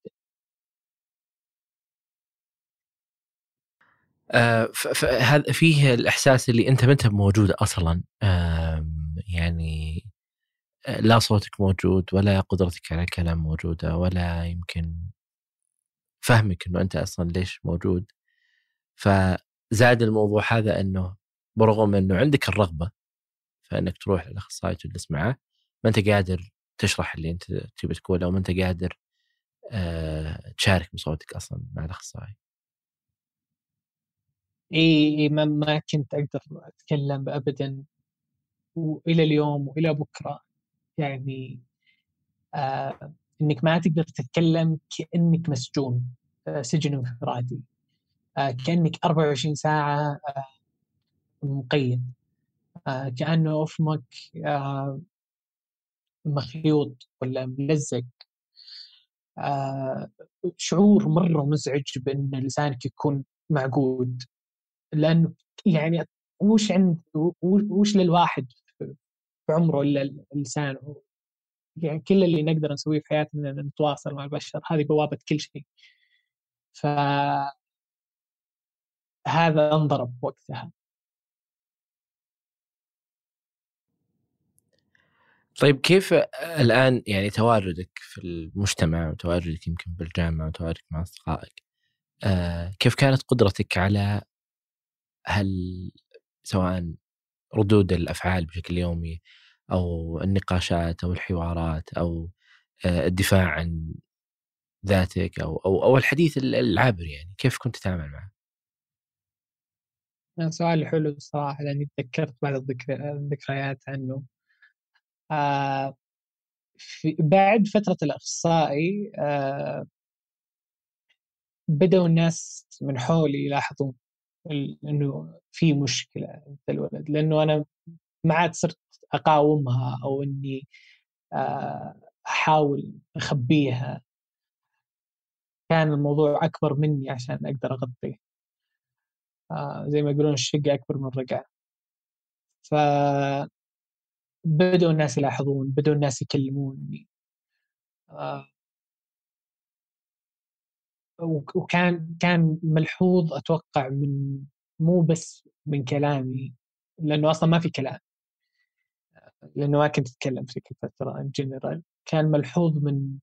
Speaker 1: آه فيه الإحساس اللي أنت ما أنت موجود أصلا. يعني لا صوتك موجود ولا قدرتك على الكلام موجودة ولا يمكن فهمك إنه أنت أصلا ليش موجود فزاد الموضوع هذا إنه برغم إنه عندك الرغبة فانك تروح للأخصائي تجلس معه ما أنت قادر تشرح اللي أنت تبي تقوله وما أنت قادر آه، تشارك بصوتك أصلا مع الأخصائي؟
Speaker 2: إي ما, ما كنت أقدر أتكلم ابدا وإلى اليوم وإلى بكرة يعني آه إنك ما تقدر تتكلم كأنك مسجون آه سجن انفرادي آه كأنك 24 ساعة آه مقيد آه كأنه فمك آه مخيوط ولا ملزق. آه شعور مرة مزعج بأن لسانك يكون معقود لأنه يعني وش عند وش للواحد؟ في عمره إلا اللسان يعني كل اللي نقدر نسويه في حياتنا ان نتواصل مع البشر هذه بوابة كل شيء. ف هذا أنضرب وقتها.
Speaker 1: طيب كيف الآن يعني تواجدك في المجتمع وتواجدك يمكن بالجامعة وتواجدك مع أصدقائك آه كيف كانت قدرتك على هل سواء ردود الأفعال بشكل يومي أو النقاشات أو الحوارات أو آه، الدفاع عن ذاتك أو أو أو الحديث العابر يعني كيف كنت تتعامل معه؟
Speaker 2: سؤال حلو الصراحة لأني تذكرت بعض الذكريات عنه. آه في بعد فترة الأخصائي آه بدأوا الناس من حولي يلاحظون إنه في مشكلة عند الولد لأنه أنا ما عاد صرت أقاومها أو إني آه، أحاول أخبيها. كان الموضوع أكبر مني عشان أقدر أغطيه. آه، زي ما يقولون الشقة أكبر من الرقعة. ف بدأوا الناس يلاحظون بدأوا الناس يكلموني. آه، وكان كان ملحوظ أتوقع من مو بس من كلامي لأنه أصلا ما في كلام. لأنه ما كنت أتكلم في الفترة ان جنرال كان ملحوظ من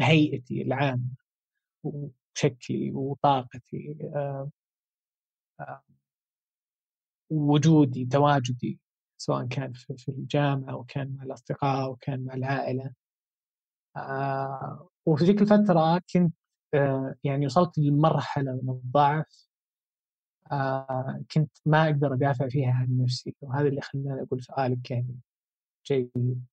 Speaker 2: هيئتي العامة وشكلي وطاقتي آه، آه، وجودي تواجدي سواء كان في الجامعة أو كان مع الأصدقاء أو كان مع العائلة. آه، وفي ذيك الفترة كنت يعني وصلت لمرحله من الضعف كنت ما أقدر أدافع فيها عن نفسي وهذا اللي خلاني أقول سؤالك يعني جيد.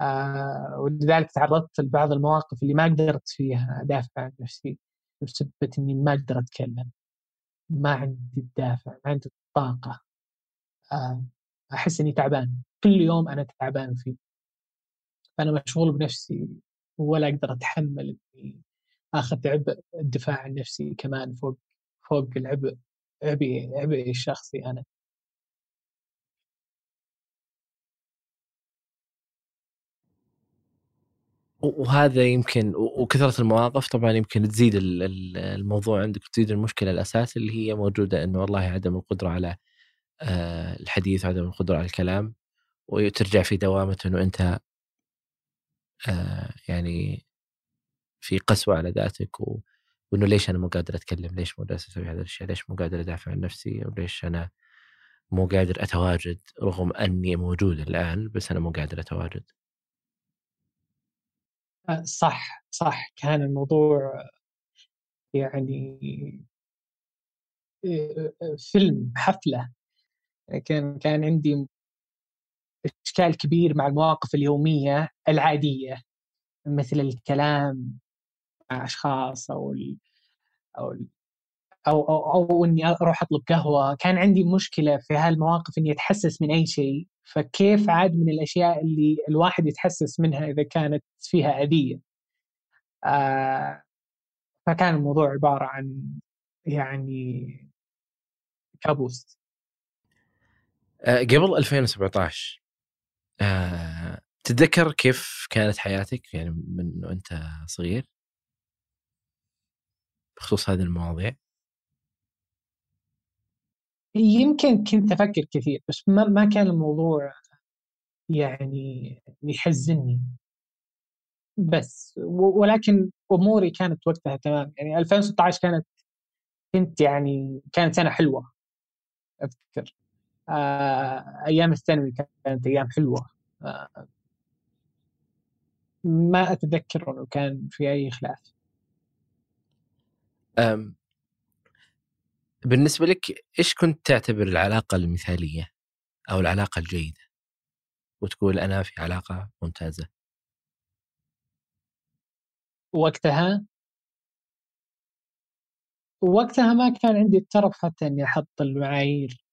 Speaker 2: آه ولذلك تعرضت لبعض المواقف اللي ما قدرت فيها أدافع عن نفسي بسبب إني ما أقدر أتكلم ما عندي الدافع ما عندي الطاقة. آه أحس إني تعبان كل يوم أنا تعبان فيه. فانا مشغول بنفسي ولا أقدر أتحمل إني آخذ عبء الدفاع عن نفسي كمان فوق فوق العبء عبئي عبئي الشخصي أنا.
Speaker 1: وهذا يمكن وكثرة المواقف طبعا يمكن تزيد الموضوع عندك تزيد المشكلة الاساس اللي هي موجودة إنه والله عدم القدرة على آه، الحديث وعدم القدرة على الكلام وترجع في دوامة إنه أنت آه، يعني في قسوة على ذاتك وإنه ليش أنا مو قادر أتكلم؟ ليش مو قادر أسوي هذا الشيء؟ ليش مو قادر أدافع عن نفسي؟ وليش أنا مو قادر أتواجد رغم أني موجود الآن بس أنا مو قادر أتواجد.
Speaker 2: آه، صح صح كان الموضوع يعني آه، آه، فيلم حفلة كان كان عندي إشكال كبير مع المواقف اليومية العادية مثل الكلام مع أشخاص أو ال أو ال أو أو, أو إني أروح أطلب قهوة. كان عندي مشكلة في هالمواقف إني أتحسس من أي شيء. فكيف عاد من الأشياء اللي الواحد يتحسس منها إذا كانت فيها أذية؟ آه فكان الموضوع عبارة عن يعني كابوس.
Speaker 1: آه قبل 2017 آه تتذكر كيف كانت حياتك؟ يعني من وأنت صغير؟ بخصوص هذه المواضيع؟
Speaker 2: يمكن كنت أفكر كثير بس ما, ما كان الموضوع يعني يحزني. بس ولكن أموري كانت وقتها تمام. يعني 2016 كانت كنت يعني كانت سنة حلوة أذكر. آه أيام الثانوي كانت أيام حلوة. آه ما أتذكر إنه كان في أي خلاف.
Speaker 1: بالنسبة لك إيش كنت تعتبر العلاقة المثالية أو العلاقة الجيدة؟ وتقول أنا في علاقة ممتازة.
Speaker 2: وقتها؟ وقتها ما كان عندي الترف حتى إني أحط المعايير.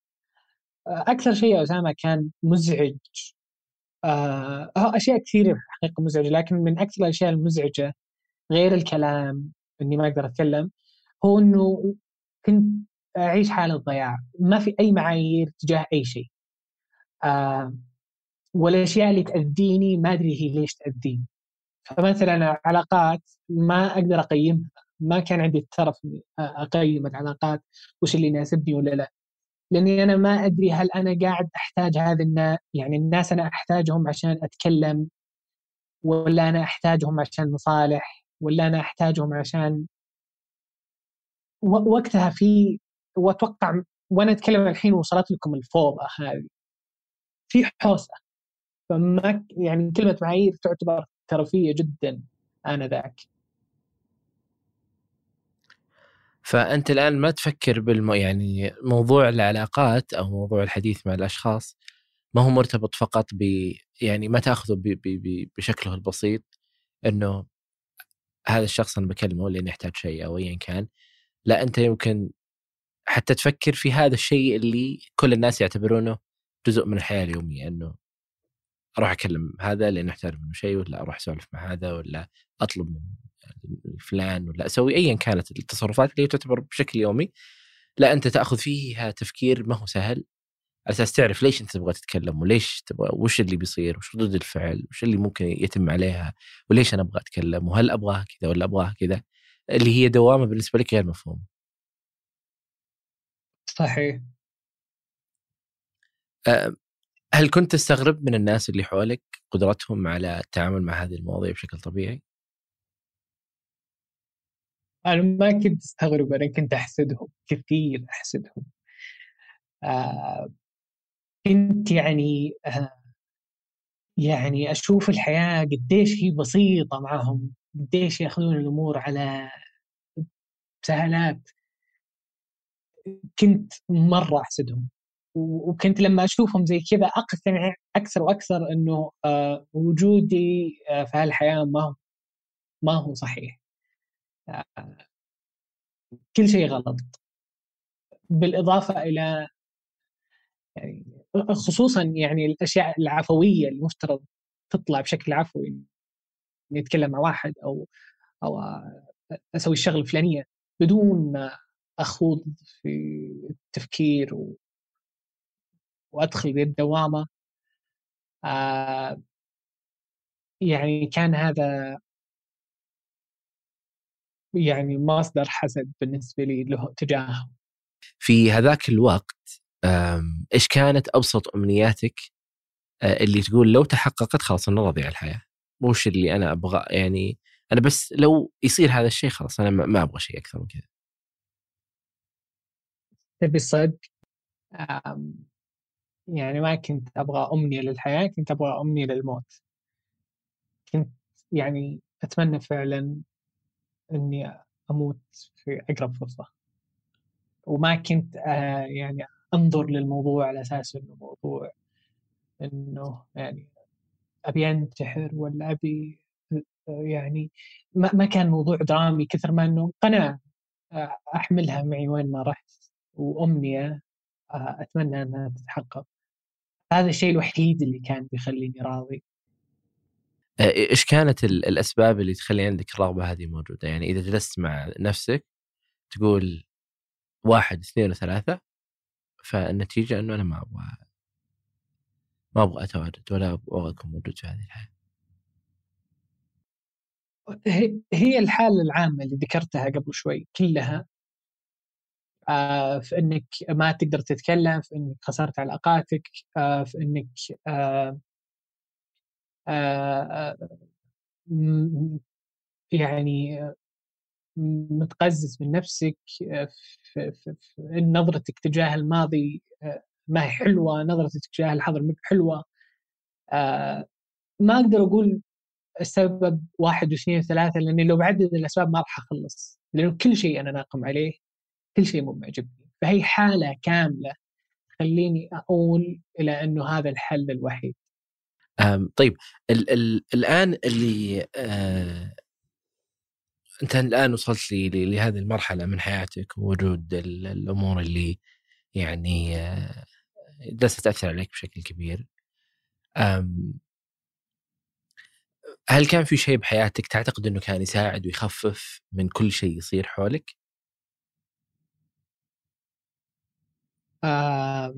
Speaker 2: أكثر شيء يا أسامة كان مزعج. آه أشياء كثيرة في الحقيقة مزعجة لكن من أكثر الأشياء المزعجة غير الكلام إني ما أقدر أتكلم هو إنه كنت أعيش حالة ضياع ما في أي معايير تجاه أي شيء. آه والأشياء اللي تأذيني ما أدري هي ليش تأذيني. فمثلا علاقات ما أقدر أقيمها ما كان عندي الترف أقيم العلاقات وش اللي يناسبني ولا لا. لأني أنا ما أدري هل أنا قاعد أحتاج هذا يعني الناس أنا أحتاجهم عشان أتكلم ولا أنا أحتاجهم عشان مصالح ولا أنا أحتاجهم عشان وقتها في وأتوقع وأنا أتكلم الحين وصلت لكم الفوضى هذه في حوسة. فما يعني كلمة معايير تعتبر ترفيه جدا آنذاك.
Speaker 1: فأنت الآن ما تفكر بالم يعني موضوع العلاقات أو موضوع الحديث مع الأشخاص ما هو مرتبط فقط ب يعني ما تأخذه ب... ب... ب... بشكله البسيط إنه هذا الشخص أنا بكلمه لاني احتاج شيء أو ايا كان لا أنت يمكن حتى تفكر في هذا الشيء اللي كل الناس يعتبرونه جزء من الحياة اليومية إنه أروح أكلم هذا لأنه احتاج منه شيء ولا أروح أسولف مع هذا ولا أطلب من فلان ولا أسوي ايا كانت التصرفات اللي تعتبر بشكل يومي. لا أنت تأخذ فيها تفكير ما هو سهل على أساس تعرف ليش أنت تبغى تتكلم وليش تبغى وش اللي بيصير وش ردود الفعل وش اللي ممكن يتم عليها وليش أنا أبغى أتكلم وهل أبغاها كذا ولا أبغاها كذا. اللي هي دوامة بالنسبة لك غير مفهومة.
Speaker 2: صحيح.
Speaker 1: هل كنت تستغرب من الناس اللي حولك قدرتهم على التعامل مع هذه المواضيع بشكل طبيعي؟
Speaker 2: أنا ما كنت أستغرب أنا كنت أحسدهم كثير أحسدهم آه كنت يعني آه يعني أشوف الحياة قديش هي بسيطة معهم قديش ياخذون الأمور على سهلات. كنت مرة أحسدهم. وكنت لما أشوفهم زي كذا أقتنع أكثر وأكثر إنه آه وجودي آه في هالحياة ما هو ما هو صحيح. كل شيء غلط. بالإضافة إلى يعني خصوصا يعني الأشياء العفوية المفترض تطلع بشكل عفوي. نتكلم مع واحد أو أو أسوي الشغلة الفلانية بدون ما أخوض في التفكير و... وأدخل بالدوامه آه يعني كان هذا يعني مصدر حسد بالنسبة لي له تجاهه.
Speaker 1: في هذاك الوقت إيش كانت أبسط أمنياتك آه، اللي تقول لو تحققت خلاص أنا راضي على الحياة؟ وش اللي أنا أبغى يعني أنا بس لو يصير هذا الشيء خلاص أنا ما أبغى شيء أكثر من كذا.
Speaker 2: تبي الصدق؟ يعني ما كنت أبغى أمنية للحياة كنت أبغى أمنية للموت. كنت يعني أتمنى فعلا إني أموت في أقرب فرصة. وما كنت آه يعني أنظر للموضوع على أساس إنه موضوع إنه يعني أبي أنتحر ولا أبي يعني ما, كان موضوع درامي كثر ما إنه قناعه أحملها معي وين ما رحت وأمنية أتمنى إنها تتحقق هذا الشيء الوحيد اللي كان بيخليني راضي
Speaker 1: إيش كانت الأسباب اللي تخلي عندك الرغبة هذه موجودة؟ يعني إذا جلست مع نفسك تقول واحد اثنين وثلاثة فالنتيجة إنه أنا ما أبغى ما أبغى اتواجد ولا أبغى أكون موجود في هذه الحياة.
Speaker 2: هي الحالة العامة اللي ذكرتها قبل شوي كلها آه في إنك ما تقدر تتكلم في إنك خسرت علاقاتك آه في إنك آه يعني متقزز من نفسك في, نظرتك تجاه الماضي ما هي حلوة نظرتك تجاه الحاضر مو حلوة. ما أقدر أقول السبب واحد واثنين وثلاثة لأني لو بعدد الأسباب ما راح أخلص لأنه كل شيء أنا ناقم عليه كل شيء مو معجبني. فهي حالة كاملة تخليني أقول إلى إنه هذا الحل الوحيد.
Speaker 1: طيب ال ال الآن اللي آه أنت الآن وصلت لي لهذه المرحلة من حياتك ووجود الأمور اللي يعني آه جالسه تاثر عليك بشكل كبير. هل كان في شيء بحياتك تعتقد إنه كان يساعد ويخفف من كل شيء يصير حولك؟
Speaker 2: آه.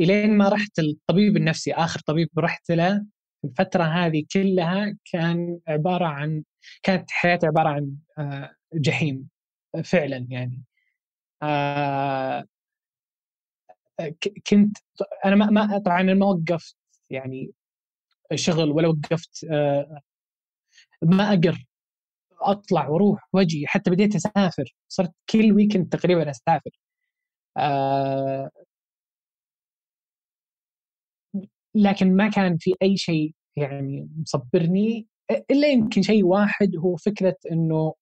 Speaker 2: إلين ما رحت الطبيب النفسي آخر طبيب رحت له الفترة هذه كلها كان عبارة عن كانت حياتي عبارة عن آه جحيم فعلا يعني. آه. كنت أنا ما, طبعا ما وقفت يعني شغل ولا وقفت آه، ما اقر أطلع وأروح وأجي. حتى بديت أسافر. صرت كل ويكند تقريبا أسافر. آه، لكن ما كان في أي شيء يعني مصبرني إلا يمكن شيء واحد هو فكرة إنه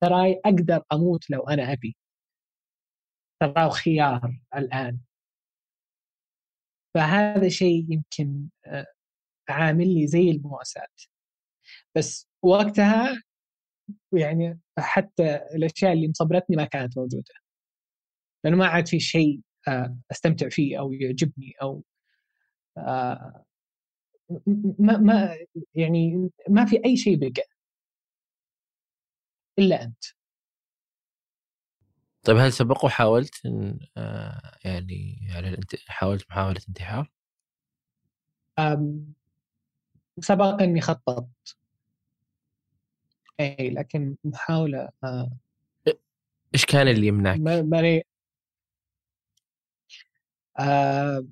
Speaker 2: تراي أقدر أموت لو أنا أبي. تراه خيار الآن. فهذا شيء يمكن آه، عامل لي زي المواساة. بس وقتها يعني حتى الأشياء اللي مصبرتني ما كانت موجودة. لأنه ما عاد في شيء آه، أستمتع فيه أو يعجبني أو آه، ما ما يعني ما في أي شيء بقى. إلا أنت.
Speaker 1: طيب هل سبق وحاولت إن آه يعني على الانت... حاولت محاولة انتحار؟
Speaker 2: سبق إني خططت إي لكن محاولة آه
Speaker 1: إيش كان اللي يمنعك؟
Speaker 2: ماني آه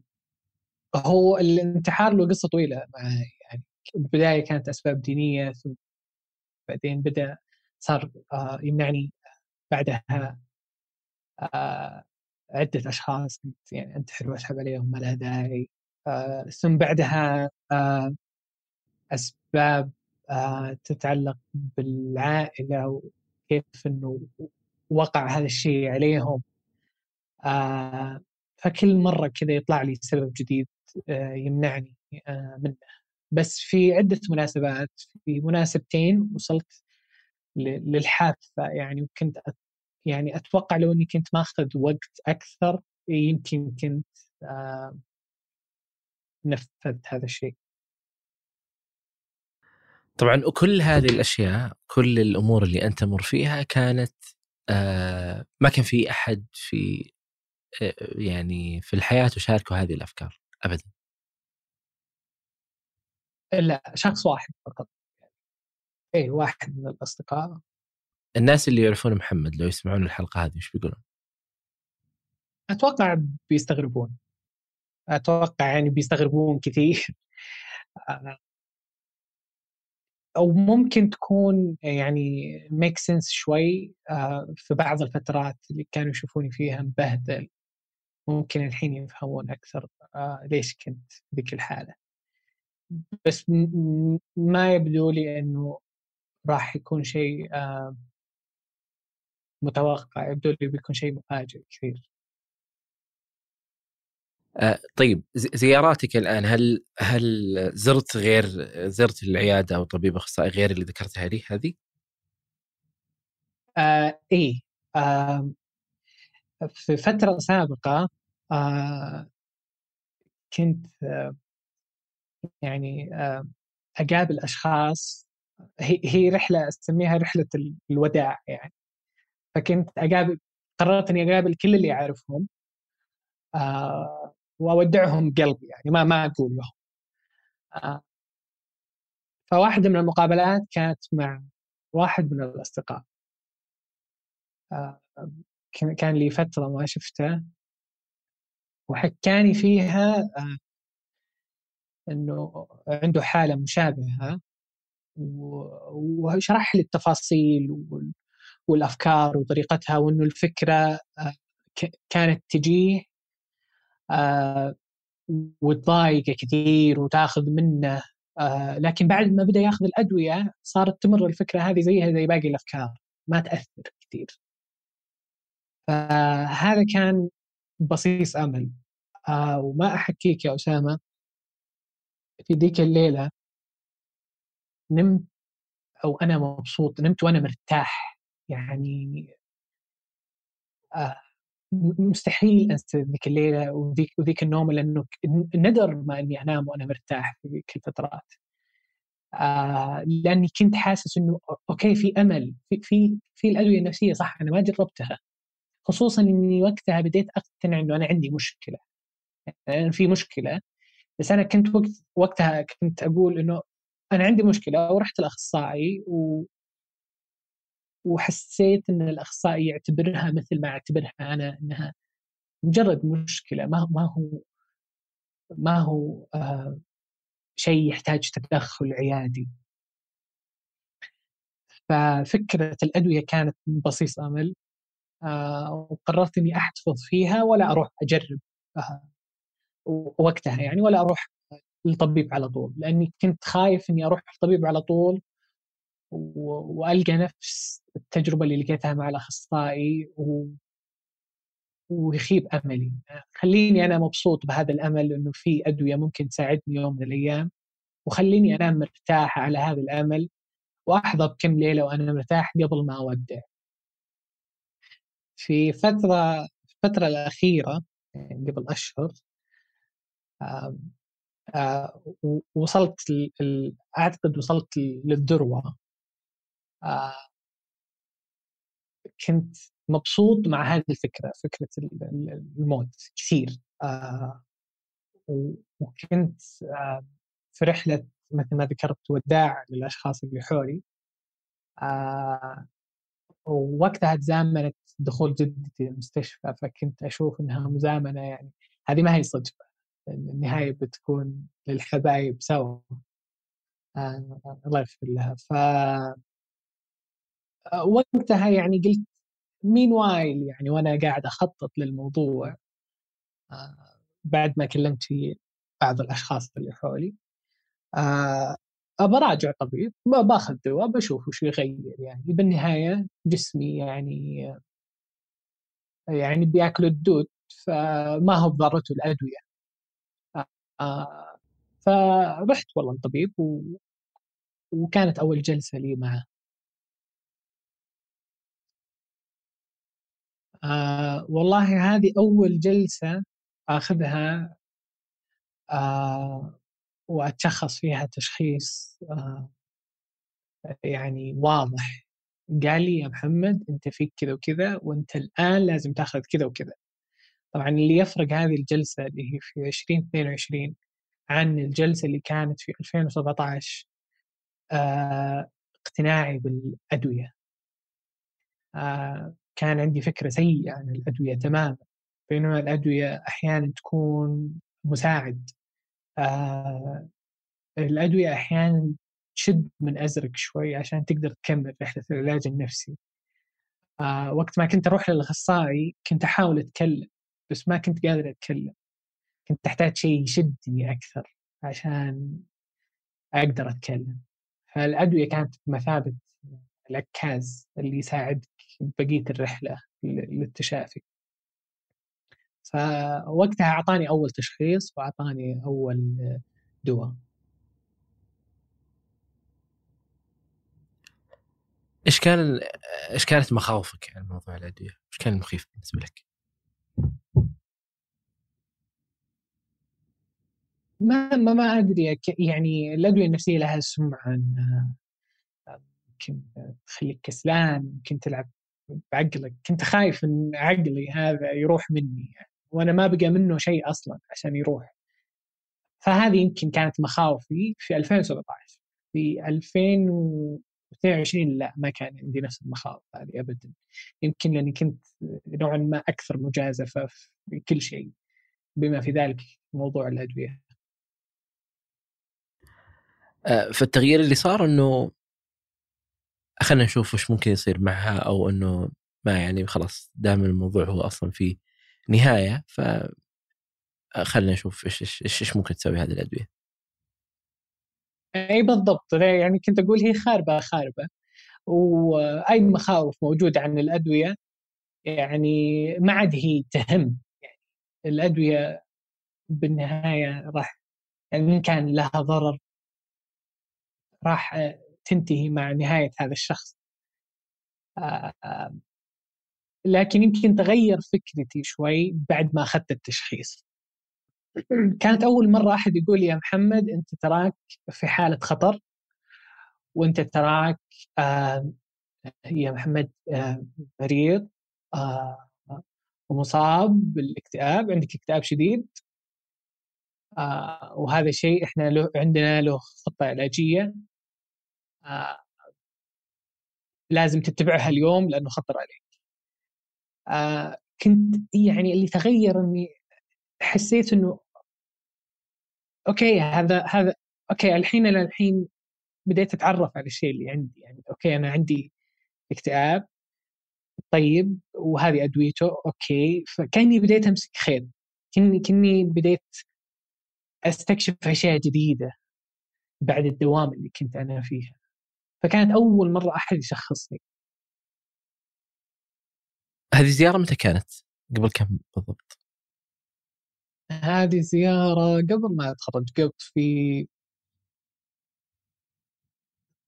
Speaker 2: هو الانتحار له قصة طويلة معي يعني البداية كانت أسباب دينية ثم بعدين بدأ صار آه يمنعني بعدها عدة أشخاص يعني أنتحر وأسحب عليهم ما لها داعي آه، ثم بعدها آه، أسباب تتعلق بالعائلة وكيف أنه وقع هذا الشيء عليهم فكل مرة كذا يطلع لي سبب جديد يمنعني منه. بس في عدة مناسبات في مناسبتين وصلت للحافة يعني وكنت يعني أتوقع لو إني كنت ماخذ وقت أكثر يمكن كنت آه نفذت هذا الشيء.
Speaker 1: طبعا وكل هذه الأشياء كل الأمور اللي أنت تمر فيها كانت آه ما كان في أحد في آه يعني في الحياة تشاركه هذه الأفكار ابدا.
Speaker 2: لا شخص واحد فقط. اي واحد من الأصدقاء
Speaker 1: الناس اللي يعرفون محمد لو يسمعون الحلقة هذه إيش بيقولون؟
Speaker 2: أتوقع بيستغربون. أتوقع يعني بيستغربون كثير. أو ممكن تكون يعني make sense شوي آه، في بعض الفترات اللي كانوا يشوفوني فيها مبهدل. ممكن الحين يفهمون أكثر آه، ليش كنت ذيك الحالة. بس ما يبدو لي إنه راح يكون شيء آه، متوقع يبدو لي بيكون شيء مفاجئ كثير
Speaker 1: آه طيب زياراتك الآن هل هل زرت غير زرت العيادة أو طبيب أخصائي غير اللي ذكرتها لي هذه؟
Speaker 2: آه إيه آه في فترة سابقة آه كنت آه يعني آه أقابل أشخاص هي هي رحلة أسميها رحلة الوداع يعني فكنت أقابل قررت إني أقابل كل اللي اعرفهم آه وأودعهم قلبي يعني ما ما أقول لهم. آه. فواحده من المقابلات كانت مع واحد من الأصدقاء. آه كان لي فترة ما شفته. وحكاني فيها آه إنه عنده حالة مشابهة وشرح لي التفاصيل والأفكار وطريقتها وإنه الفكرة آه، كانت تجيه آه، وتضايقه كثير وتاخذ منه آه لكن بعد ما بدأ ياخذ الأدوية صارت تمر الفكرة هذه زيها زي باقي الأفكار ما تأثر كثير. فهذا كان بصيص أمل وما أحكيك يا أسامة في ذيك الليلة نمت أو أنا مبسوط نمت وأنا مرتاح. يعني آه مستحيل أنسى ذيك الليلة وذيك وذيك النوم لأنه ندر ما إني أنام وأنا مرتاح في ذيك الفترات. آه لأني كنت حاسس إنه أوكي في أمل في في في الأدوية النفسية صح أنا ما جربتها. خصوصا إني وقتها بديت أقتنع إنه أنا عندي مشكلة. يعني في مشكلة بس أنا كنت وقت وقتها كنت أقول إنه أنا عندي مشكلة ورحت الاخصائي و وحسيت إن الأخصائي يعتبرها مثل ما أعتبرها أنا إنها مجرد مشكلة ما ما هو ما هو آه شيء يحتاج تدخل عيادي. ففكرة الأدوية كانت بصيص أمل آه وقررت إني أحتفظ فيها ولا أروح أجرب آه وقتها يعني ولا أروح للطبيب على طول لأني كنت خايف إني أروح للطبيب على طول وألقى نفس التجربة اللي لقيتها مع الأخصائي و... ويخيب أملي. خليني أنا مبسوط بهذا الأمل إنه في أدوية ممكن تساعدني يوم من الأيام وخليني أنام مرتاح على هذا الأمل واحظى بكم ليلة وأنا مرتاح قبل ما أودع. في فترة الفترة الأخيرة يعني قبل أشهر آه وصلت أعتقد وصلت للذروة. كنت مبسوط مع هذه الفكرة فكرة الموت كثير. آه، وكنت آه، في رحلة مثل ما ذكرت وداع للأشخاص اللي حولي. ووقتها تزامنت دخول جدتي المستشفى فكنت أشوف إنها مزامنة يعني. هذه ما هي صدفة النهاية بتكون للحبايب سوا. الله يغفر لها. ف وقتها يعني قلت مين وايل يعني وأنا قاعد أخطط للموضوع آه، بعد ما كلمت في بعض الأشخاص اللي حولي. آه، براجع طبيب باخذ دواء بشوف وش يغير يعني. بالنهاية جسمي يعني يعني بياكل الدود فما هو بضرته الأدوية. آه، فرحت والله الطبيب و... وكانت أول جلسة لي معه آه والله هذه أول جلسة آخذها آه وأتشخص فيها تشخيص آه يعني واضح. قال لي يا محمد أنت فيك كذا وكذا وأنت الآن لازم تأخذ كذا وكذا. طبعا اللي يفرق هذه الجلسة اللي هي في 2022 عن الجلسة اللي كانت في 2017 آه اقتناعي بالأدوية. آه كان عندي فكرة سيئة عن الأدوية تماما بينما الأدوية أحيانا تكون مساعد. آه الأدوية أحيانا تشد من أزرق شوي عشان تقدر تكمل رحلة العلاج النفسي. آه وقت ما كنت أروح للأخصائي كنت أحاول أتكلم بس ما كنت قادر أتكلم. كنت أحتاج شيء يشدني أكثر عشان أقدر أتكلم. فالأدوية كانت بمثابة العكاز اللي يساعدك بقية الرحلة للتشافي فوقتها أعطاني أول تشخيص وأعطاني أول دواء
Speaker 1: إيش كان إيش كانت مخاوفك عن موضوع الأدوية؟ إيش كان المخيف بالنسبة لك؟
Speaker 2: ما ما ما أدري يعني الأدوية النفسية لها سمعه انها يمكن تخليك كسلان يمكن تلعب بعقلك. كنت خايف إن عقلي هذا يروح مني يعني. وأنا ما بقى منه شيء أصلا عشان يروح. فهذه يمكن كانت مخاوفي في 2017 في 2022 لا ما كان عندي نفس المخاوف هذه ابدا. يمكن لأني كنت نوعا ما أكثر مجازفة في كل شيء بما في ذلك موضوع الأدوية.
Speaker 1: آه، فالتغيير اللي صار إنه خلينا نشوف وش ممكن يصير معها أو إنه ما يعني خلاص دام الموضوع هو أصلا في نهاية ف خلينا نشوف إيش إيش إيش ممكن تسوي هذه الأدوية.
Speaker 2: إي بالضبط. يعني كنت أقول هي خاربة خاربة. وأي مخاوف موجوده عن الأدوية يعني ما عاد هي تهم. يعني الأدوية بالنهاية راح يعني إن كان لها ضرر راح تنتهي مع نهاية هذا الشخص. لكن يمكن تغير فكرتي شوي بعد ما أخذت التشخيص. كانت أول مرة أحد يقول يا محمد أنت تراك في حالة خطر وأنت تراك آه يا محمد آه مريض آه ومصاب بالاكتئاب عندك اكتئاب شديد. آه وهذا شيء إحنا له عندنا له خطة علاجية. آه لازم تتبعها اليوم لأنه خطر عليك. آه كنت يعني اللي تغير إني حسيت إنه okay هذا هذا okay الحين أنا الحين بديت أتعرف على الشيء اللي عندي. يعني okay أنا عندي اكتئاب طيب وهذه أدويته okay. فكأني بديت أمسك خيط كني كني بديت أستكشف أشياء جديدة بعد الدوام اللي كنت أنا فيها. فكانت أول مرة أحد يشخصني
Speaker 1: هذه زيارة متى كانت؟ قبل كم بالضبط؟
Speaker 2: هذه زيارة قبل ما أتخرج قبل في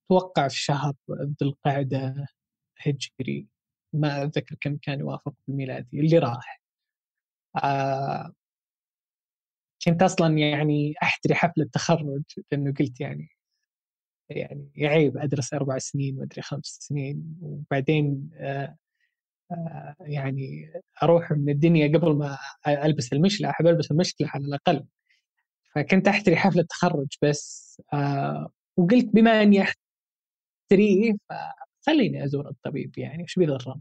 Speaker 2: أتوقع في شهر ذي القعدة هجري ما أتذكر كم كان يوافق بالميلادي اللي راح آه كنت أصلا يعني أحتري حفلة تخرج لأنه قلت يعني يعني عيب أدرس أربع سنين وأدري خمس سنين وبعدين آه يعني أروح من الدنيا قبل ما ألبس المشلة أحب ألبس المشلة على الأقل فكنت أحتري حفله تخرج بس آه وقلت بما أني أحتريه فخليني أزور الطبيب يعني إيش بيضر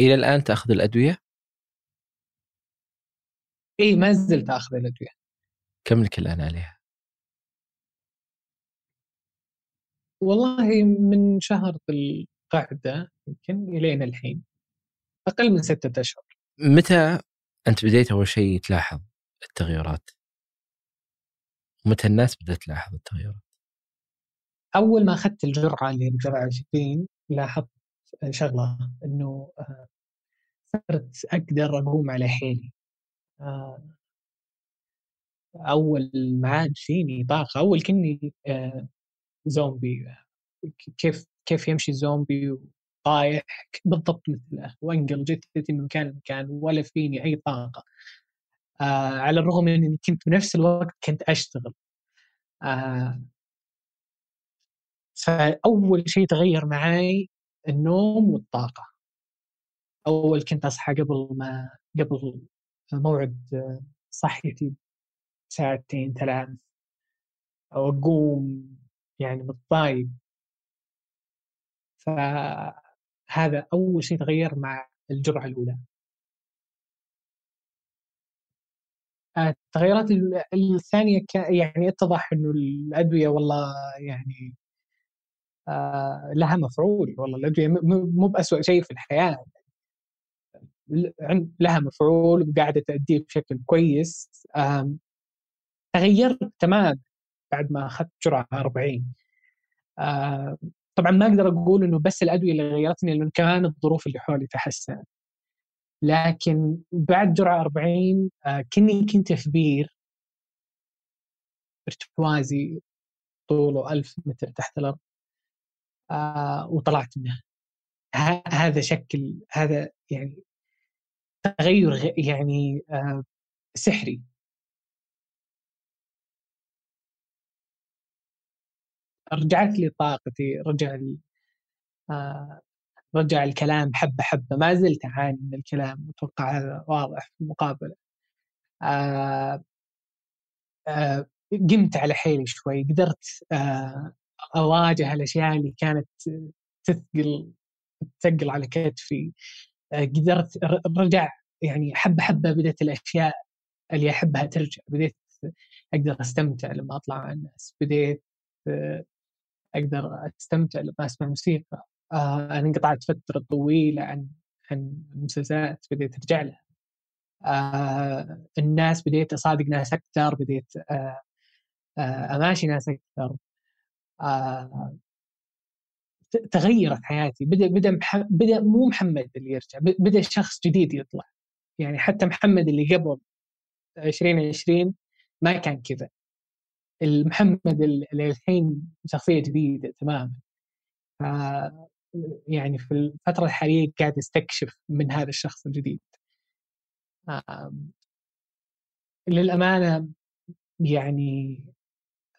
Speaker 1: إلى الآن تأخذ الأدوية؟
Speaker 2: اي ما زلت أخذ الأدوية
Speaker 1: كم لك الآن عليها؟
Speaker 2: والله من شهر القاعده يمكن الين الحين أقل من ستة أشهر
Speaker 1: متى أنت بديت أول شيء تلاحظ التغيرات؟ متى الناس بدأت تلاحظ التغيرات؟
Speaker 2: أول ما أخذت الجرعة اللي هي الجرعة 20 لاحظت شغلة إنه آه، صرت أقدر أقوم على حيلي آه، أول ما عاد فيني طاقة أول كني آه، زومبي كيف كيف يمشي الزومبي طايح بالضبط مثله. وانقل جثتي من مكان لمكان ولا فيني أي طاقة. آه على الرغم إني كنت بنفس الوقت كنت أشتغل. آه. فأول شيء تغير معي النوم والطاقة. أول كنت أصحى قبل ما قبل موعد صحيتي ساعتين ثلاث. أو أقوم يعني متضايق فهذا أول شيء تغير مع الجرعة الأولى. التغيرات الثانية يعني اتضح إنه الأدوية والله يعني آه لها مفعول والله. الأدوية مو باسوء شيء في الحياة. لها مفعول وقاعدة تأديه بشكل كويس. تغيرت تماما. بعد ما أخذت جرعة 40 طبعا ما أقدر أقول إنه بس الأدوية اللي غيرتني لأنه كمان الظروف اللي حولي تحسنت. لكن بعد جرعة 40 آه، كني كنت في بير ارتوازي طوله 1000 متر تحت الأرض آه وطلعت منه هذا شكل هذا يعني تغير يعني آه سحري. رجعت لي طاقتي رجع لي آه رجع الكلام حبة حبة. ما زلت أعاني من الكلام أتوقع هذا واضح في المقابلة. آه آه قمت على حيلي شوي قدرت أواجه الأشياء اللي كانت تثقل تثقل على كتفي. قدرت رجع يعني حبة حبة بدأت الأشياء اللي أحبها ترجع. بديت أقدر أستمتع لما أطلع مع الناس. بديت أقدر أستمتع لما اسمع موسيقى. آه أنا انقطعت فترة طويلة عن عن المسلسلات بديت أرجع لها. آه الناس بديت أصادق ناس أكثر بديت آه أماشي ناس أكثر. تغيرت حياتي. بدأ بدأ بدأ مو محمد اللي يرجع بدأ شخص جديد يطلع. يعني حتى محمد اللي قبل 2020 ما كان كذا. المحمد اللي الحين شخصية جديدة تماما. يعني في الفترة الحالية قاعد استكشف من هذا الشخص الجديد. للأمانة يعني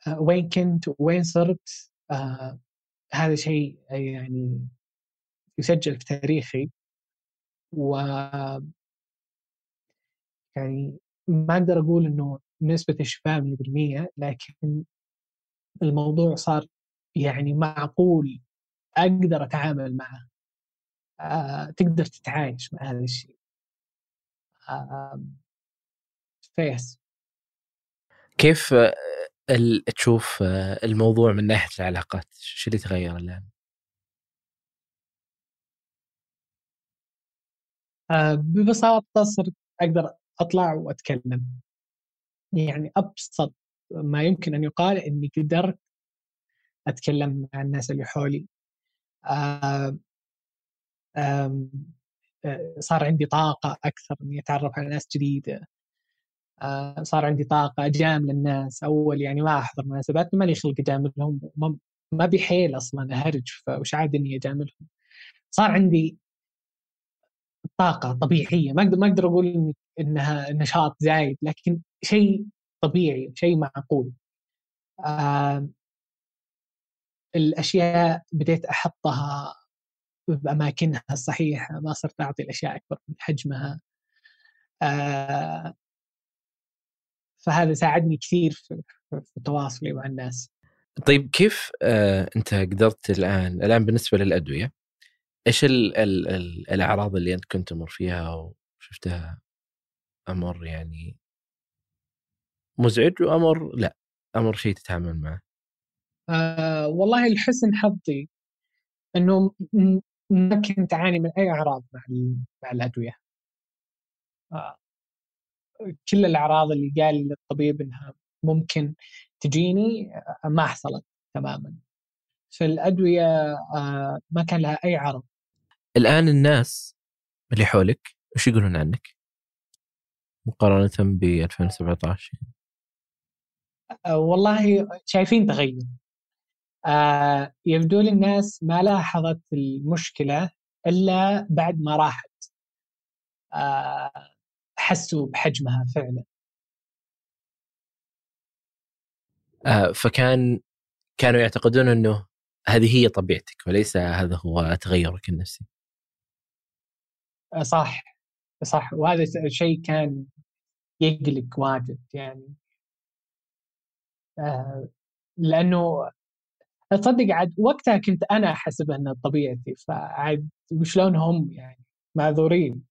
Speaker 2: آه، وين كنت وين صرت آه هذا شيء يعني يسجل في تاريخي. و يعني ما أقدر أقول إنه نسبة الشفاء 100% لكن الموضوع صار يعني معقول أقدر أتعامل معه آه، تقدر تتعايش مع هذا الشيء آه، فيس
Speaker 1: كيف آه، تشوف الموضوع من ناحية العلاقات؟ شو اللي تغير الآن؟
Speaker 2: ببساطة صرت أقدر أطلع وأتكلم يعني أبسط ما يمكن أن يقال إني قدرت أتكلم مع الناس اللي حولي. آه، صار عندي طاقة أكثر إني أتعرف على ناس جديدة. آه، صار عندي طاقة أجامل الناس أول يعني ما أحضر مناسبات ما لي خلق أجاملهم ما بحيل أصلا أهرج وش عاد إني أجاملهم. صار عندي طاقة طبيعية ما أقدر ما أقدر أقول إنها نشاط زايد لكن شيء طبيعي شيء معقول. الأشياء بديت أحطها بأماكنها الصحيحة ما صرت أعطي الأشياء أكبر من حجمها. آه فهذا ساعدني كثير في, في تواصلي مع الناس.
Speaker 1: طيب كيف آه أنت قدرت الآن الآن بالنسبة للأدوية إيش ال ال ال الأعراض اللي أنت كنت تمر فيها وشفتها أمر يعني مزعج وأمر لا أمر شيء تتعامل معه
Speaker 2: آه والله لحسن حظي إنه ما كنت أعاني من أي أعراض مع مع الأدوية. آه كل الأعراض اللي قال الطبيب إنها ممكن تجيني آه ما حصلت تماما. فالأدوية آه ما كان لها أي عرض.
Speaker 1: الآن الناس اللي حولك وش يقولون عنك؟ مقارنة ب 2017
Speaker 2: آه والله شايفين تغير. آه يبدو لي الناس ما لاحظت المشكلة إلا بعد ما راحت. آه حسوا بحجمها فعلا.
Speaker 1: آه فكان كانوا يعتقدون أنه هذه هي طبيعتك وليس هذا هو تغيرك النفسي.
Speaker 2: آه صح صح وهذا الشيء كان يقلق واجد يعني. آه لأنه تصدق عاد وقتها كنت أنا احسب انها طبيعتي فعاد وشلون هم يعني معذورين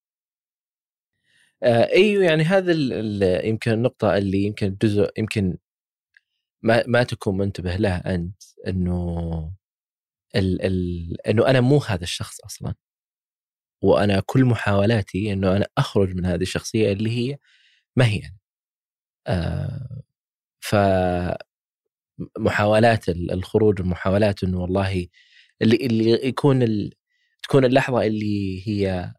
Speaker 1: آه إيوه يعني هذا يمكن النقطة اللي يمكن جزء يمكن ما ما تكون منتبه لها أنت إنه ال ال إنه أنا مو هذا الشخص أصلا وأنا كل محاولاتي إنه أنا أخرج من هذه الشخصية اللي هي ما هي أنا. آه ف محاولات الخروج ومحاولات إنه والله اللي اللي يكون ال... تكون اللحظة اللي هي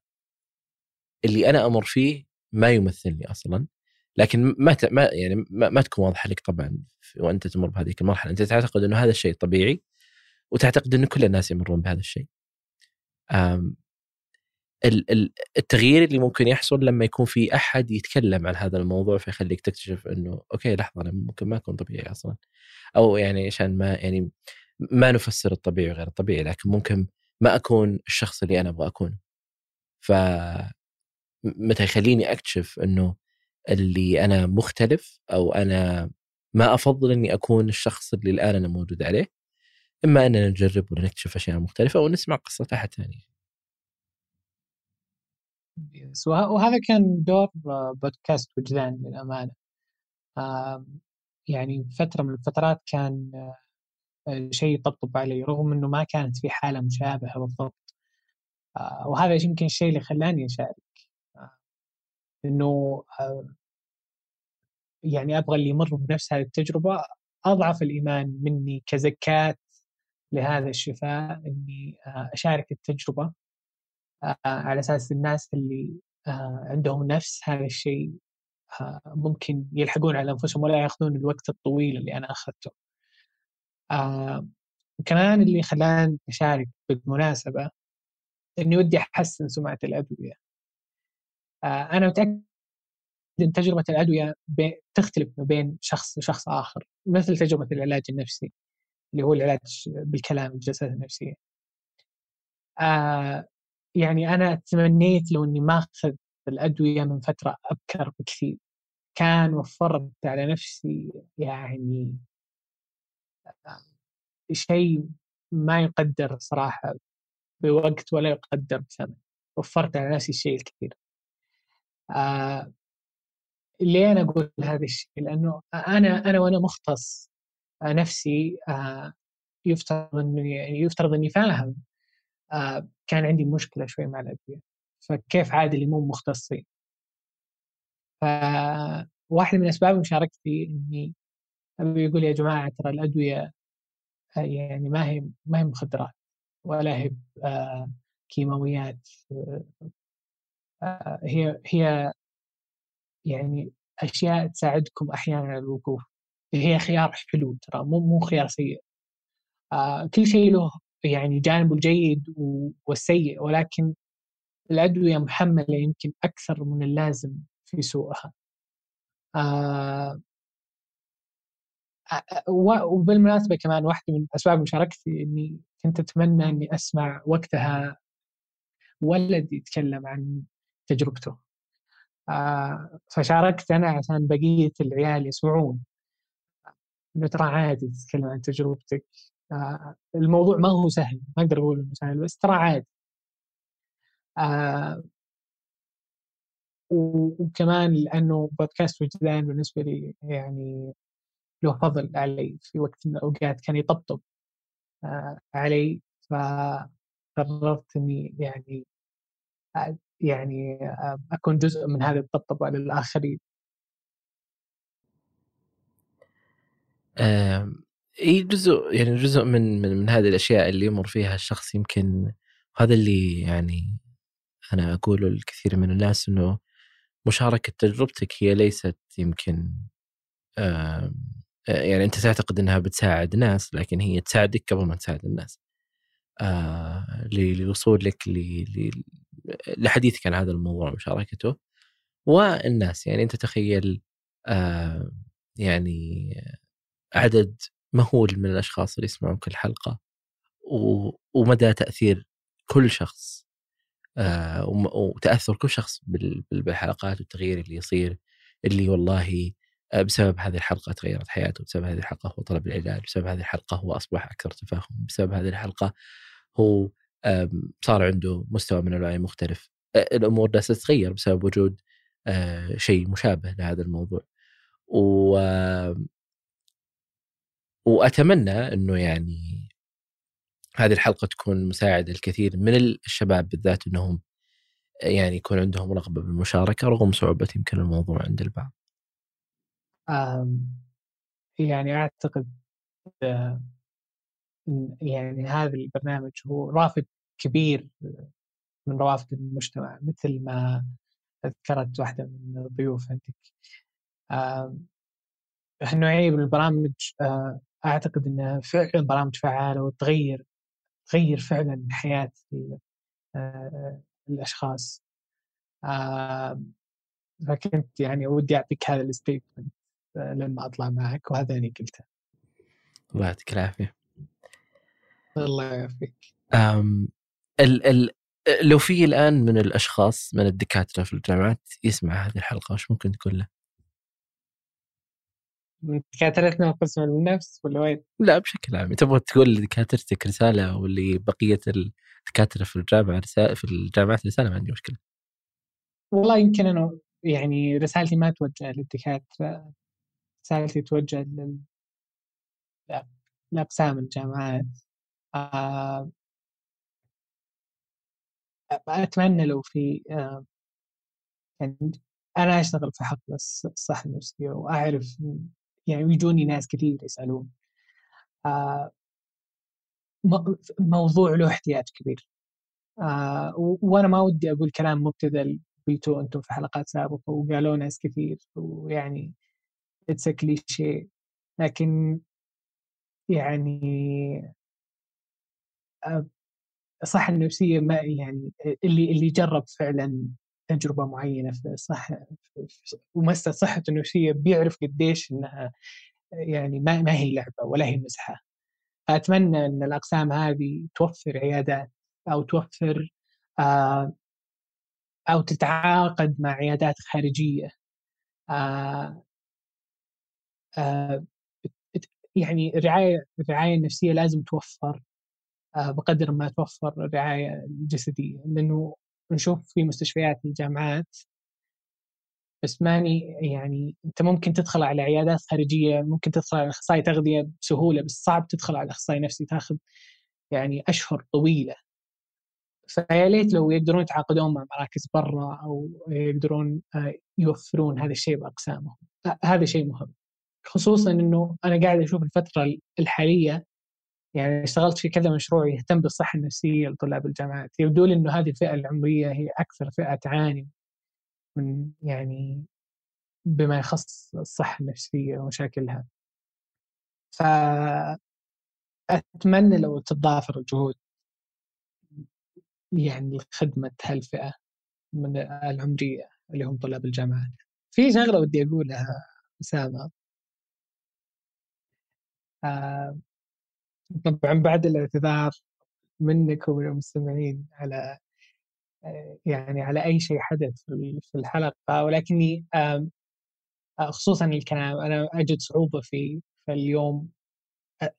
Speaker 1: اللي أنا أمر فيه ما يمثلني أصلا. لكن ما ت... ما يعني ما, ما تكون واضحة لك طبعا وأنت تمر بهذه المرحلة. أنت تعتقد إنه هذا الشيء طبيعي وتعتقد انه كل الناس يمرون بهذا الشيء. التغيير اللي ممكن يحصل لما يكون في أحد يتكلم عن هذا الموضوع فيخليك تكتشف إنه أوكي لحظة أنا ممكن ما أكون طبيعي أصلا. أو يعني عشان ما يعني ما نفسر الطبيعي وغير الطبيعي لكن ممكن ما أكون الشخص اللي أنا أبغى اكونه ف متى يخليني أكتشف إنه اللي أنا مختلف أو أنا ما أفضل إني أكون الشخص اللي الآن أنا موجود عليه إما أننا نجرب ونكتشف أشياء مختلفة ونسمع قصة أحد ثاني.
Speaker 2: وهذا كان دور بودكاست وجدان للأمانة. يعني فترة من الفترات كان آه، شيء يطبطب علي رغم إنه ما كانت في حالة مشابهة بالضبط. آه، وهذا يمكن الشيء اللي خلاني أشارك. آه، إنه يعني أبغى اللي يمر بنفس هذه التجربة أضعف الإيمان مني كزكاة لهذا الشفاء إني أشارك التجربة. آه، على أساس الناس اللي عندهم نفس هذا الشيء ممكن يلحقون على أنفسهم ولا يأخذون الوقت الطويل اللي أنا أخذته. وكمان اللي خلاني أشارك بالمناسبة إني ودي أحسن سمعة الأدوية. أنا متأكد إن تجربة الأدوية تختلف ما بين شخص وشخص آخر مثل تجربة العلاج النفسي اللي هو العلاج بالكلام الجلسات النفسية. آه يعني أنا تمنيت لو إني ما أخذ الأدوية من فترة أبكر بكثير. كان وفرت على نفسي يعني آه، شيء ما يقدر صراحة بوقت ولا يقدر بثمن. وفرت على نفسي الشيء الكثير. آه ليه أنا أقول هذا الشيء؟ لأنه أنا أنا وأنا مختص نفسي آه يفترض انه يعني يفترض إني فاهم آه كان عندي مشكلة شوي مع الأدوية. فكيف عاد اللي مو مختصين؟ فواحده من اسباب مشاركتي إني أبي يقول يا جماعة ترى الأدوية آه، يعني ما هي ما هي مخدرات ولا هي آه كيماويات آه هي هي يعني أشياء تساعدكم أحيانا على الوقوف. هي خيار حلو ترى مو مو خيار سيء. آه كل شيء له يعني جانبه الجيد والسيء ولكن الأدوية محملة يمكن أكثر من اللازم في سوقها. آه, وبالمناسبة كمان واحدة من أسباب مشاركتي إني كنت أتمنى إني أسمع وقتها ولد يتكلم عن تجربته. آه فشاركت أنا عشان بقية العيال يسمعون. إنه ترى عادي تتكلم عن تجربتك. الموضوع ما هو سهل ما أقدر أقول إنه سهل بس ترى عادي آه وكمان لأنه بودكاست وجدان بالنسبة لي يعني له فضل علي في وقت من الأوقات كان يطبطب آه علي فقررت إني يعني يعني أكون جزء من هذه الطبطبه للاخرين.
Speaker 1: اي جزء يعني جزء من من, من هذه الأشياء اللي يمر فيها الشخص يمكن هذا اللي يعني أنا أقوله للكثير من الناس إنه مشاركة تجربتك هي ليست يمكن يعني أنت تعتقد إنها بتساعد ناس لكن هي تساعدك قبل ما تساعد الناس. آه لوصولك لحديثك عن هذا الموضوع ومشاركته والناس يعني أنت تخيل آه يعني عدد مهول من الأشخاص اللي يسمعون كل حلقة؟ ومدى تأثير كل شخص آه وتأثر كل شخص بالحلقات والتغيير اللي يصير اللي والله آه، بسبب هذه الحلقة تغيرت حياته بسبب هذه الحلقة هو طلب العلاج بسبب هذه الحلقة هو أصبح أكثر تفاهم بسبب هذه الحلقة هو صار عنده مستوى من الوعي مختلف. الأمور جالسة تتغير بسبب وجود شيء مشابه لهذا الموضوع. و وأتمنى إنه يعني هذه الحلقة تكون مساعدة للكثير من الشباب بالذات إنهم يعني يكون عندهم رغبة بالمشاركة رغم صعوبة يمكن الموضوع عند البعض.
Speaker 2: يعني أعتقد يعني هذا البرنامج هو رافد كبير من روافد المجتمع مثل ما ذكرت واحدة من الضيوف عندك هالنوعية من البرامج أعتقد أنها فعلا برامج فعالة وتغير تغير فعلا حياة آه، الأشخاص. فكنت يعني ودي أعطيك هذا الستيتمنت آه، لما أطلع معك وهذا اللي قلته.
Speaker 1: الله يعطيك العافية.
Speaker 2: الله يعافيك.
Speaker 1: ال ال لو في الآن من الأشخاص من الدكاترة في الجامعات يسمع هذه الحلقة وش ممكن تقول له؟
Speaker 2: دكاترتنا قسم النفس ولا وين؟
Speaker 1: لا بشكل عام تبغى تقول لدكاترتك رسالة واللي بقية الدكاتره في الجامعة رسالة في الجامعات رسالة ما عندي مشكلة.
Speaker 2: والله يمكن أنا يعني رسالتي ما توجه للدكاترة رسالتي توجه لل لأقسام الجامعات آه أتمنى لو في آه يعني أنا أشتغل في حقل الصحه النفسيه وأعرف يعني ويجوني ناس كثير يسالون آه موضوع له احتياج كبير. آه وأنا ما ودي أقول كلام مبتذل قلتوه أنتم في حلقات سابقة وقالوا ناس كثير ويعني اتس كليشيه لكن يعني الصحة النفسية ما يعني اللي اللي جرب فعلا تجربة معينة في الصحة ومس صحته النفسية بيعرف قديش إنها يعني ما ما هي لعبة ولا هي مزحة أتمنى أن الأقسام هذه توفر عيادات أو توفر آه أو تتعاقد مع عيادات خارجية. آه آه يعني الرعاية الرعاية النفسية لازم توفر بقدر ما توفر الرعاية الجسدية لأنه نشوف في مستشفيات الجامعات بس ماني يعني أنت ممكن تدخل على عيادات خارجية ممكن تدخل على أخصائي تغذية بسهولة بس صعب تدخل على أخصائي نفسي تاخذ يعني أشهر طويلة. فيا ليت لو يقدرون يتعاقدون مع مراكز برا أو يقدرون آه، يوفرون هذا الشيء بأقسامهم. هذا شيء مهم. خصوصا إنه أنا قاعد أشوف الفترة الحالية يعني اشتغلت في كذا مشروع يهتم بالصحة النفسية لطلاب الجامعات. يبدو لي إنه هذه الفئة العمرية هي أكثر فئة تعاني من يعني بما يخص الصحة النفسية ومشاكلها. فأتمنى لو تتضافر الجهود يعني لخدمة هالفئة من العمرية اللي هم طلاب الجامعات. في شغلة ودي أقولها أسامة آه طبعا بعد الاعتذار منك ومن المستمعين على يعني على أي شيء حدث في الحلقة ولكني خصوصا الكلام أنا أجد صعوبة في في اليوم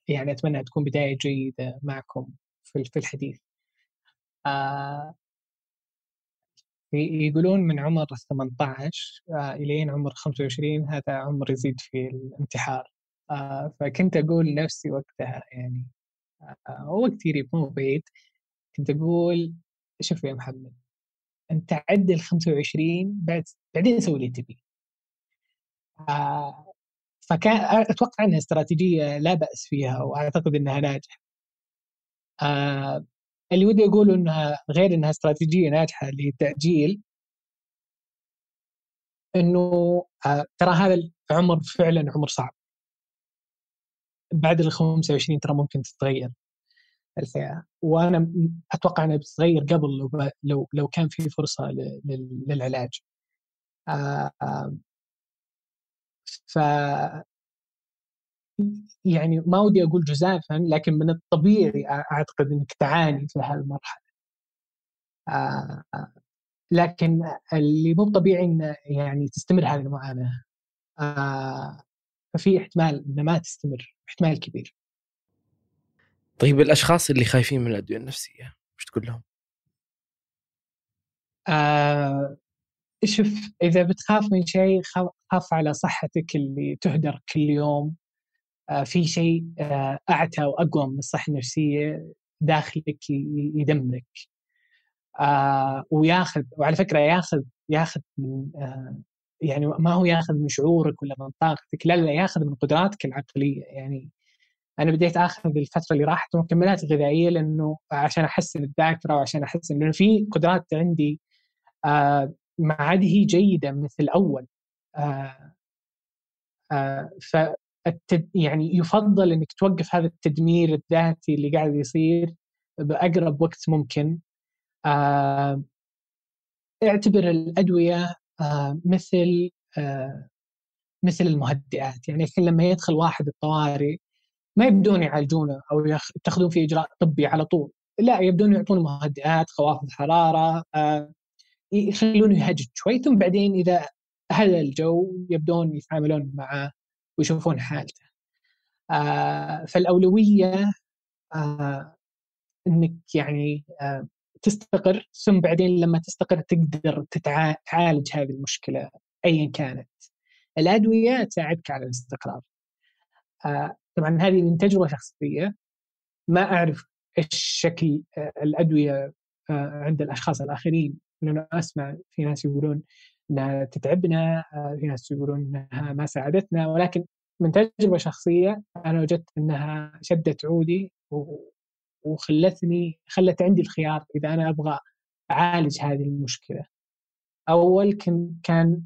Speaker 2: يعني أتمنى تكون بداية جيدة معكم في الحديث. يقولون من عمر 18 الين عمر 25 هذا عمر يزيد في الانتحار. فكنت أقول لنفسي وقتها يعني وقت قريب مو بعيد كنت أقول شوف يا محمد أنت عدل 25 بعد بعدين سوي اللي تبي آه فكان أتوقع إنها استراتيجية لا بأس فيها وأعتقد إنها ناجحة. آه اللي ودي أقوله إنها غير إنها استراتيجية ناجحة للتأجيل إنه آه ترى هذا العمر فعلا عمر صعب. بعد ال 25 ترى ممكن تتغير الفئة وأنا أتوقع إنها بتتغير قبل لو لو لو كان في فرصة للعلاج. آه، ف يعني ما ودي أقول جزافا لكن من الطبيعي أعتقد إنك تعاني في هالمرحلة. آه، لكن اللي مو طبيعي إنه يعني تستمر هذه المعاناة. آه، ففي احتمال انها ما تستمر احتمال كبير.
Speaker 1: طيب الأشخاص اللي خايفين من الأدوية النفسية وش تقول لهم؟
Speaker 2: آه شوف إذا بتخاف من شيء خاف على صحتك اللي تهدر كل يوم آه في شيء آه أعتى وأقوى من الصحة النفسية داخلك يدمرك آه وياخذ وعلى فكرة ياخذ ياخذ من آه يعني ما هو ياخذ من شعورك ولا من طاقتك لا لا ياخذ من قدراتك العقلية. يعني أنا بديت آخذ الفترة اللي راحت مكملات غذائيه لأنه عشان احسن الذاكره وعشان احسن لأنه في قدرات عندي آه ما عاد هي جيدة مثل الأول. آه آه ف يعني يفضل إنك توقف هذا التدمير الذاتي اللي قاعد يصير بأقرب وقت ممكن. آه اعتبر الأدوية مثل آه مثل المهدئات. يعني الحين لما يدخل واحد الطوارئ ما يبدون يعالجونه أو يتخذون فيه إجراء طبي على طول. لا يبدون يعطونه مهدئات خوافض حرارة آه، يخلونه يهجج شوي ثم بعدين إذا هدى الجو يبدون يتعاملون معه ويشوفون حالته. آه، فالأولوية آه، إنك يعني تستقر ثم بعدين لما تستقر تقدر تعالج هذه المشكلة ايا كانت. الأدوية تساعدك على الاستقرار. طبعا هذه من تجربة شخصية. ما أعرف إيش شكل آه، الأدوية آه، عند الأشخاص الآخرين. لأنه أسمع في ناس يقولون إنها تتعبنا آه، في ناس يقولون إنها ما ساعدتنا. ولكن من تجربة شخصية أنا وجدت أنها شدت عودي وخلتني خلت عندي الخيار إذا أنا أبغى أعالج هذه المشكلة. أول كان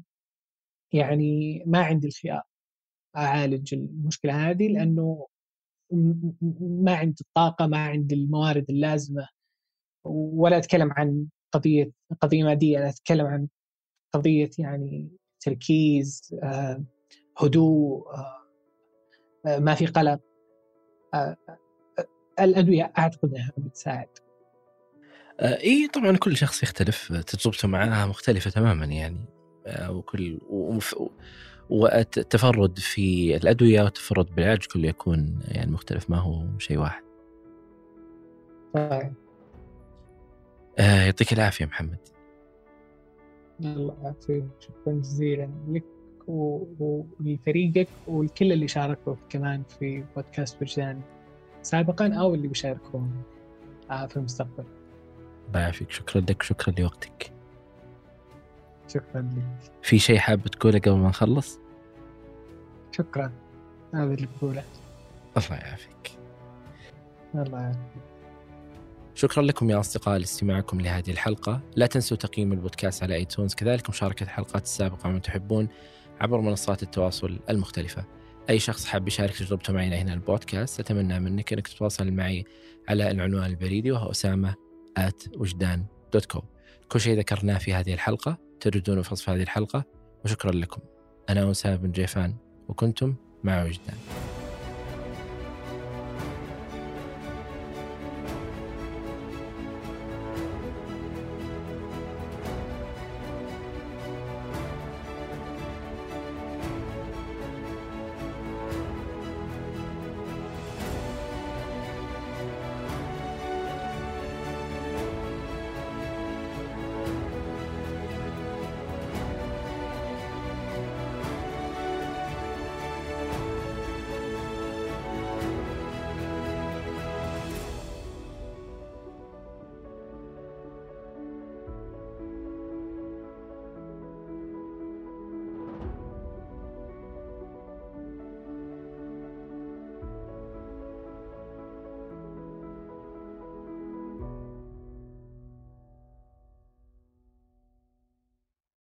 Speaker 2: يعني ما عندي الخيار أعالج المشكلة هذه لأنه ما عندي الطاقة ما عندي الموارد اللازمة ولا أتكلم عن قضية قضية مادية أنا أتكلم عن قضية يعني تركيز آه، هدوء آه، آه، ما في قلق الأدوية أعتقد أنها بتساعد
Speaker 1: إي طبعا كل شخص يختلف تجربته معها مختلفة تماما يعني وكل والتفرد في الأدوية والتفرد بالعلاج كله يكون يعني مختلف ما هو شيء واحد.
Speaker 2: طيب.
Speaker 1: آه يعطيك العافية محمد.
Speaker 2: الله يعافيك شكرا جزيلا لك ولفريقك والكل اللي شاركوا كمان في بودكاست وجدان سابقا أو اللي بيشاركون آه، في المستقبل.
Speaker 1: الله يعافيك شكرا لك شكرا لوقتك.
Speaker 2: شكرا لك.
Speaker 1: في شيء حاب تقوله قبل ما نخلص؟
Speaker 2: شكرا هذا اللي بقوله.
Speaker 1: الله يعافيك.
Speaker 2: الله يعافيك.
Speaker 1: شكرا لكم يا أصدقاء لاستماعكم لهذه الحلقة لا تنسوا تقييم البودكاست على ايتونز كذلك مشاركة الحلقات السابقة من تحبون عبر منصات التواصل المختلفة أي شخص حاب يشارك تجربته معنا هنا البودكاست أتمنى منك أنك تتواصل معي على العنوان البريدي وهو أسامة at وجدان دوت كوم كل شيء ذكرناه في هذه الحلقة تجدونه في وصف هذه الحلقة وشكرا لكم. أنا أسامة بن جيفان وكنتم مع وجدان.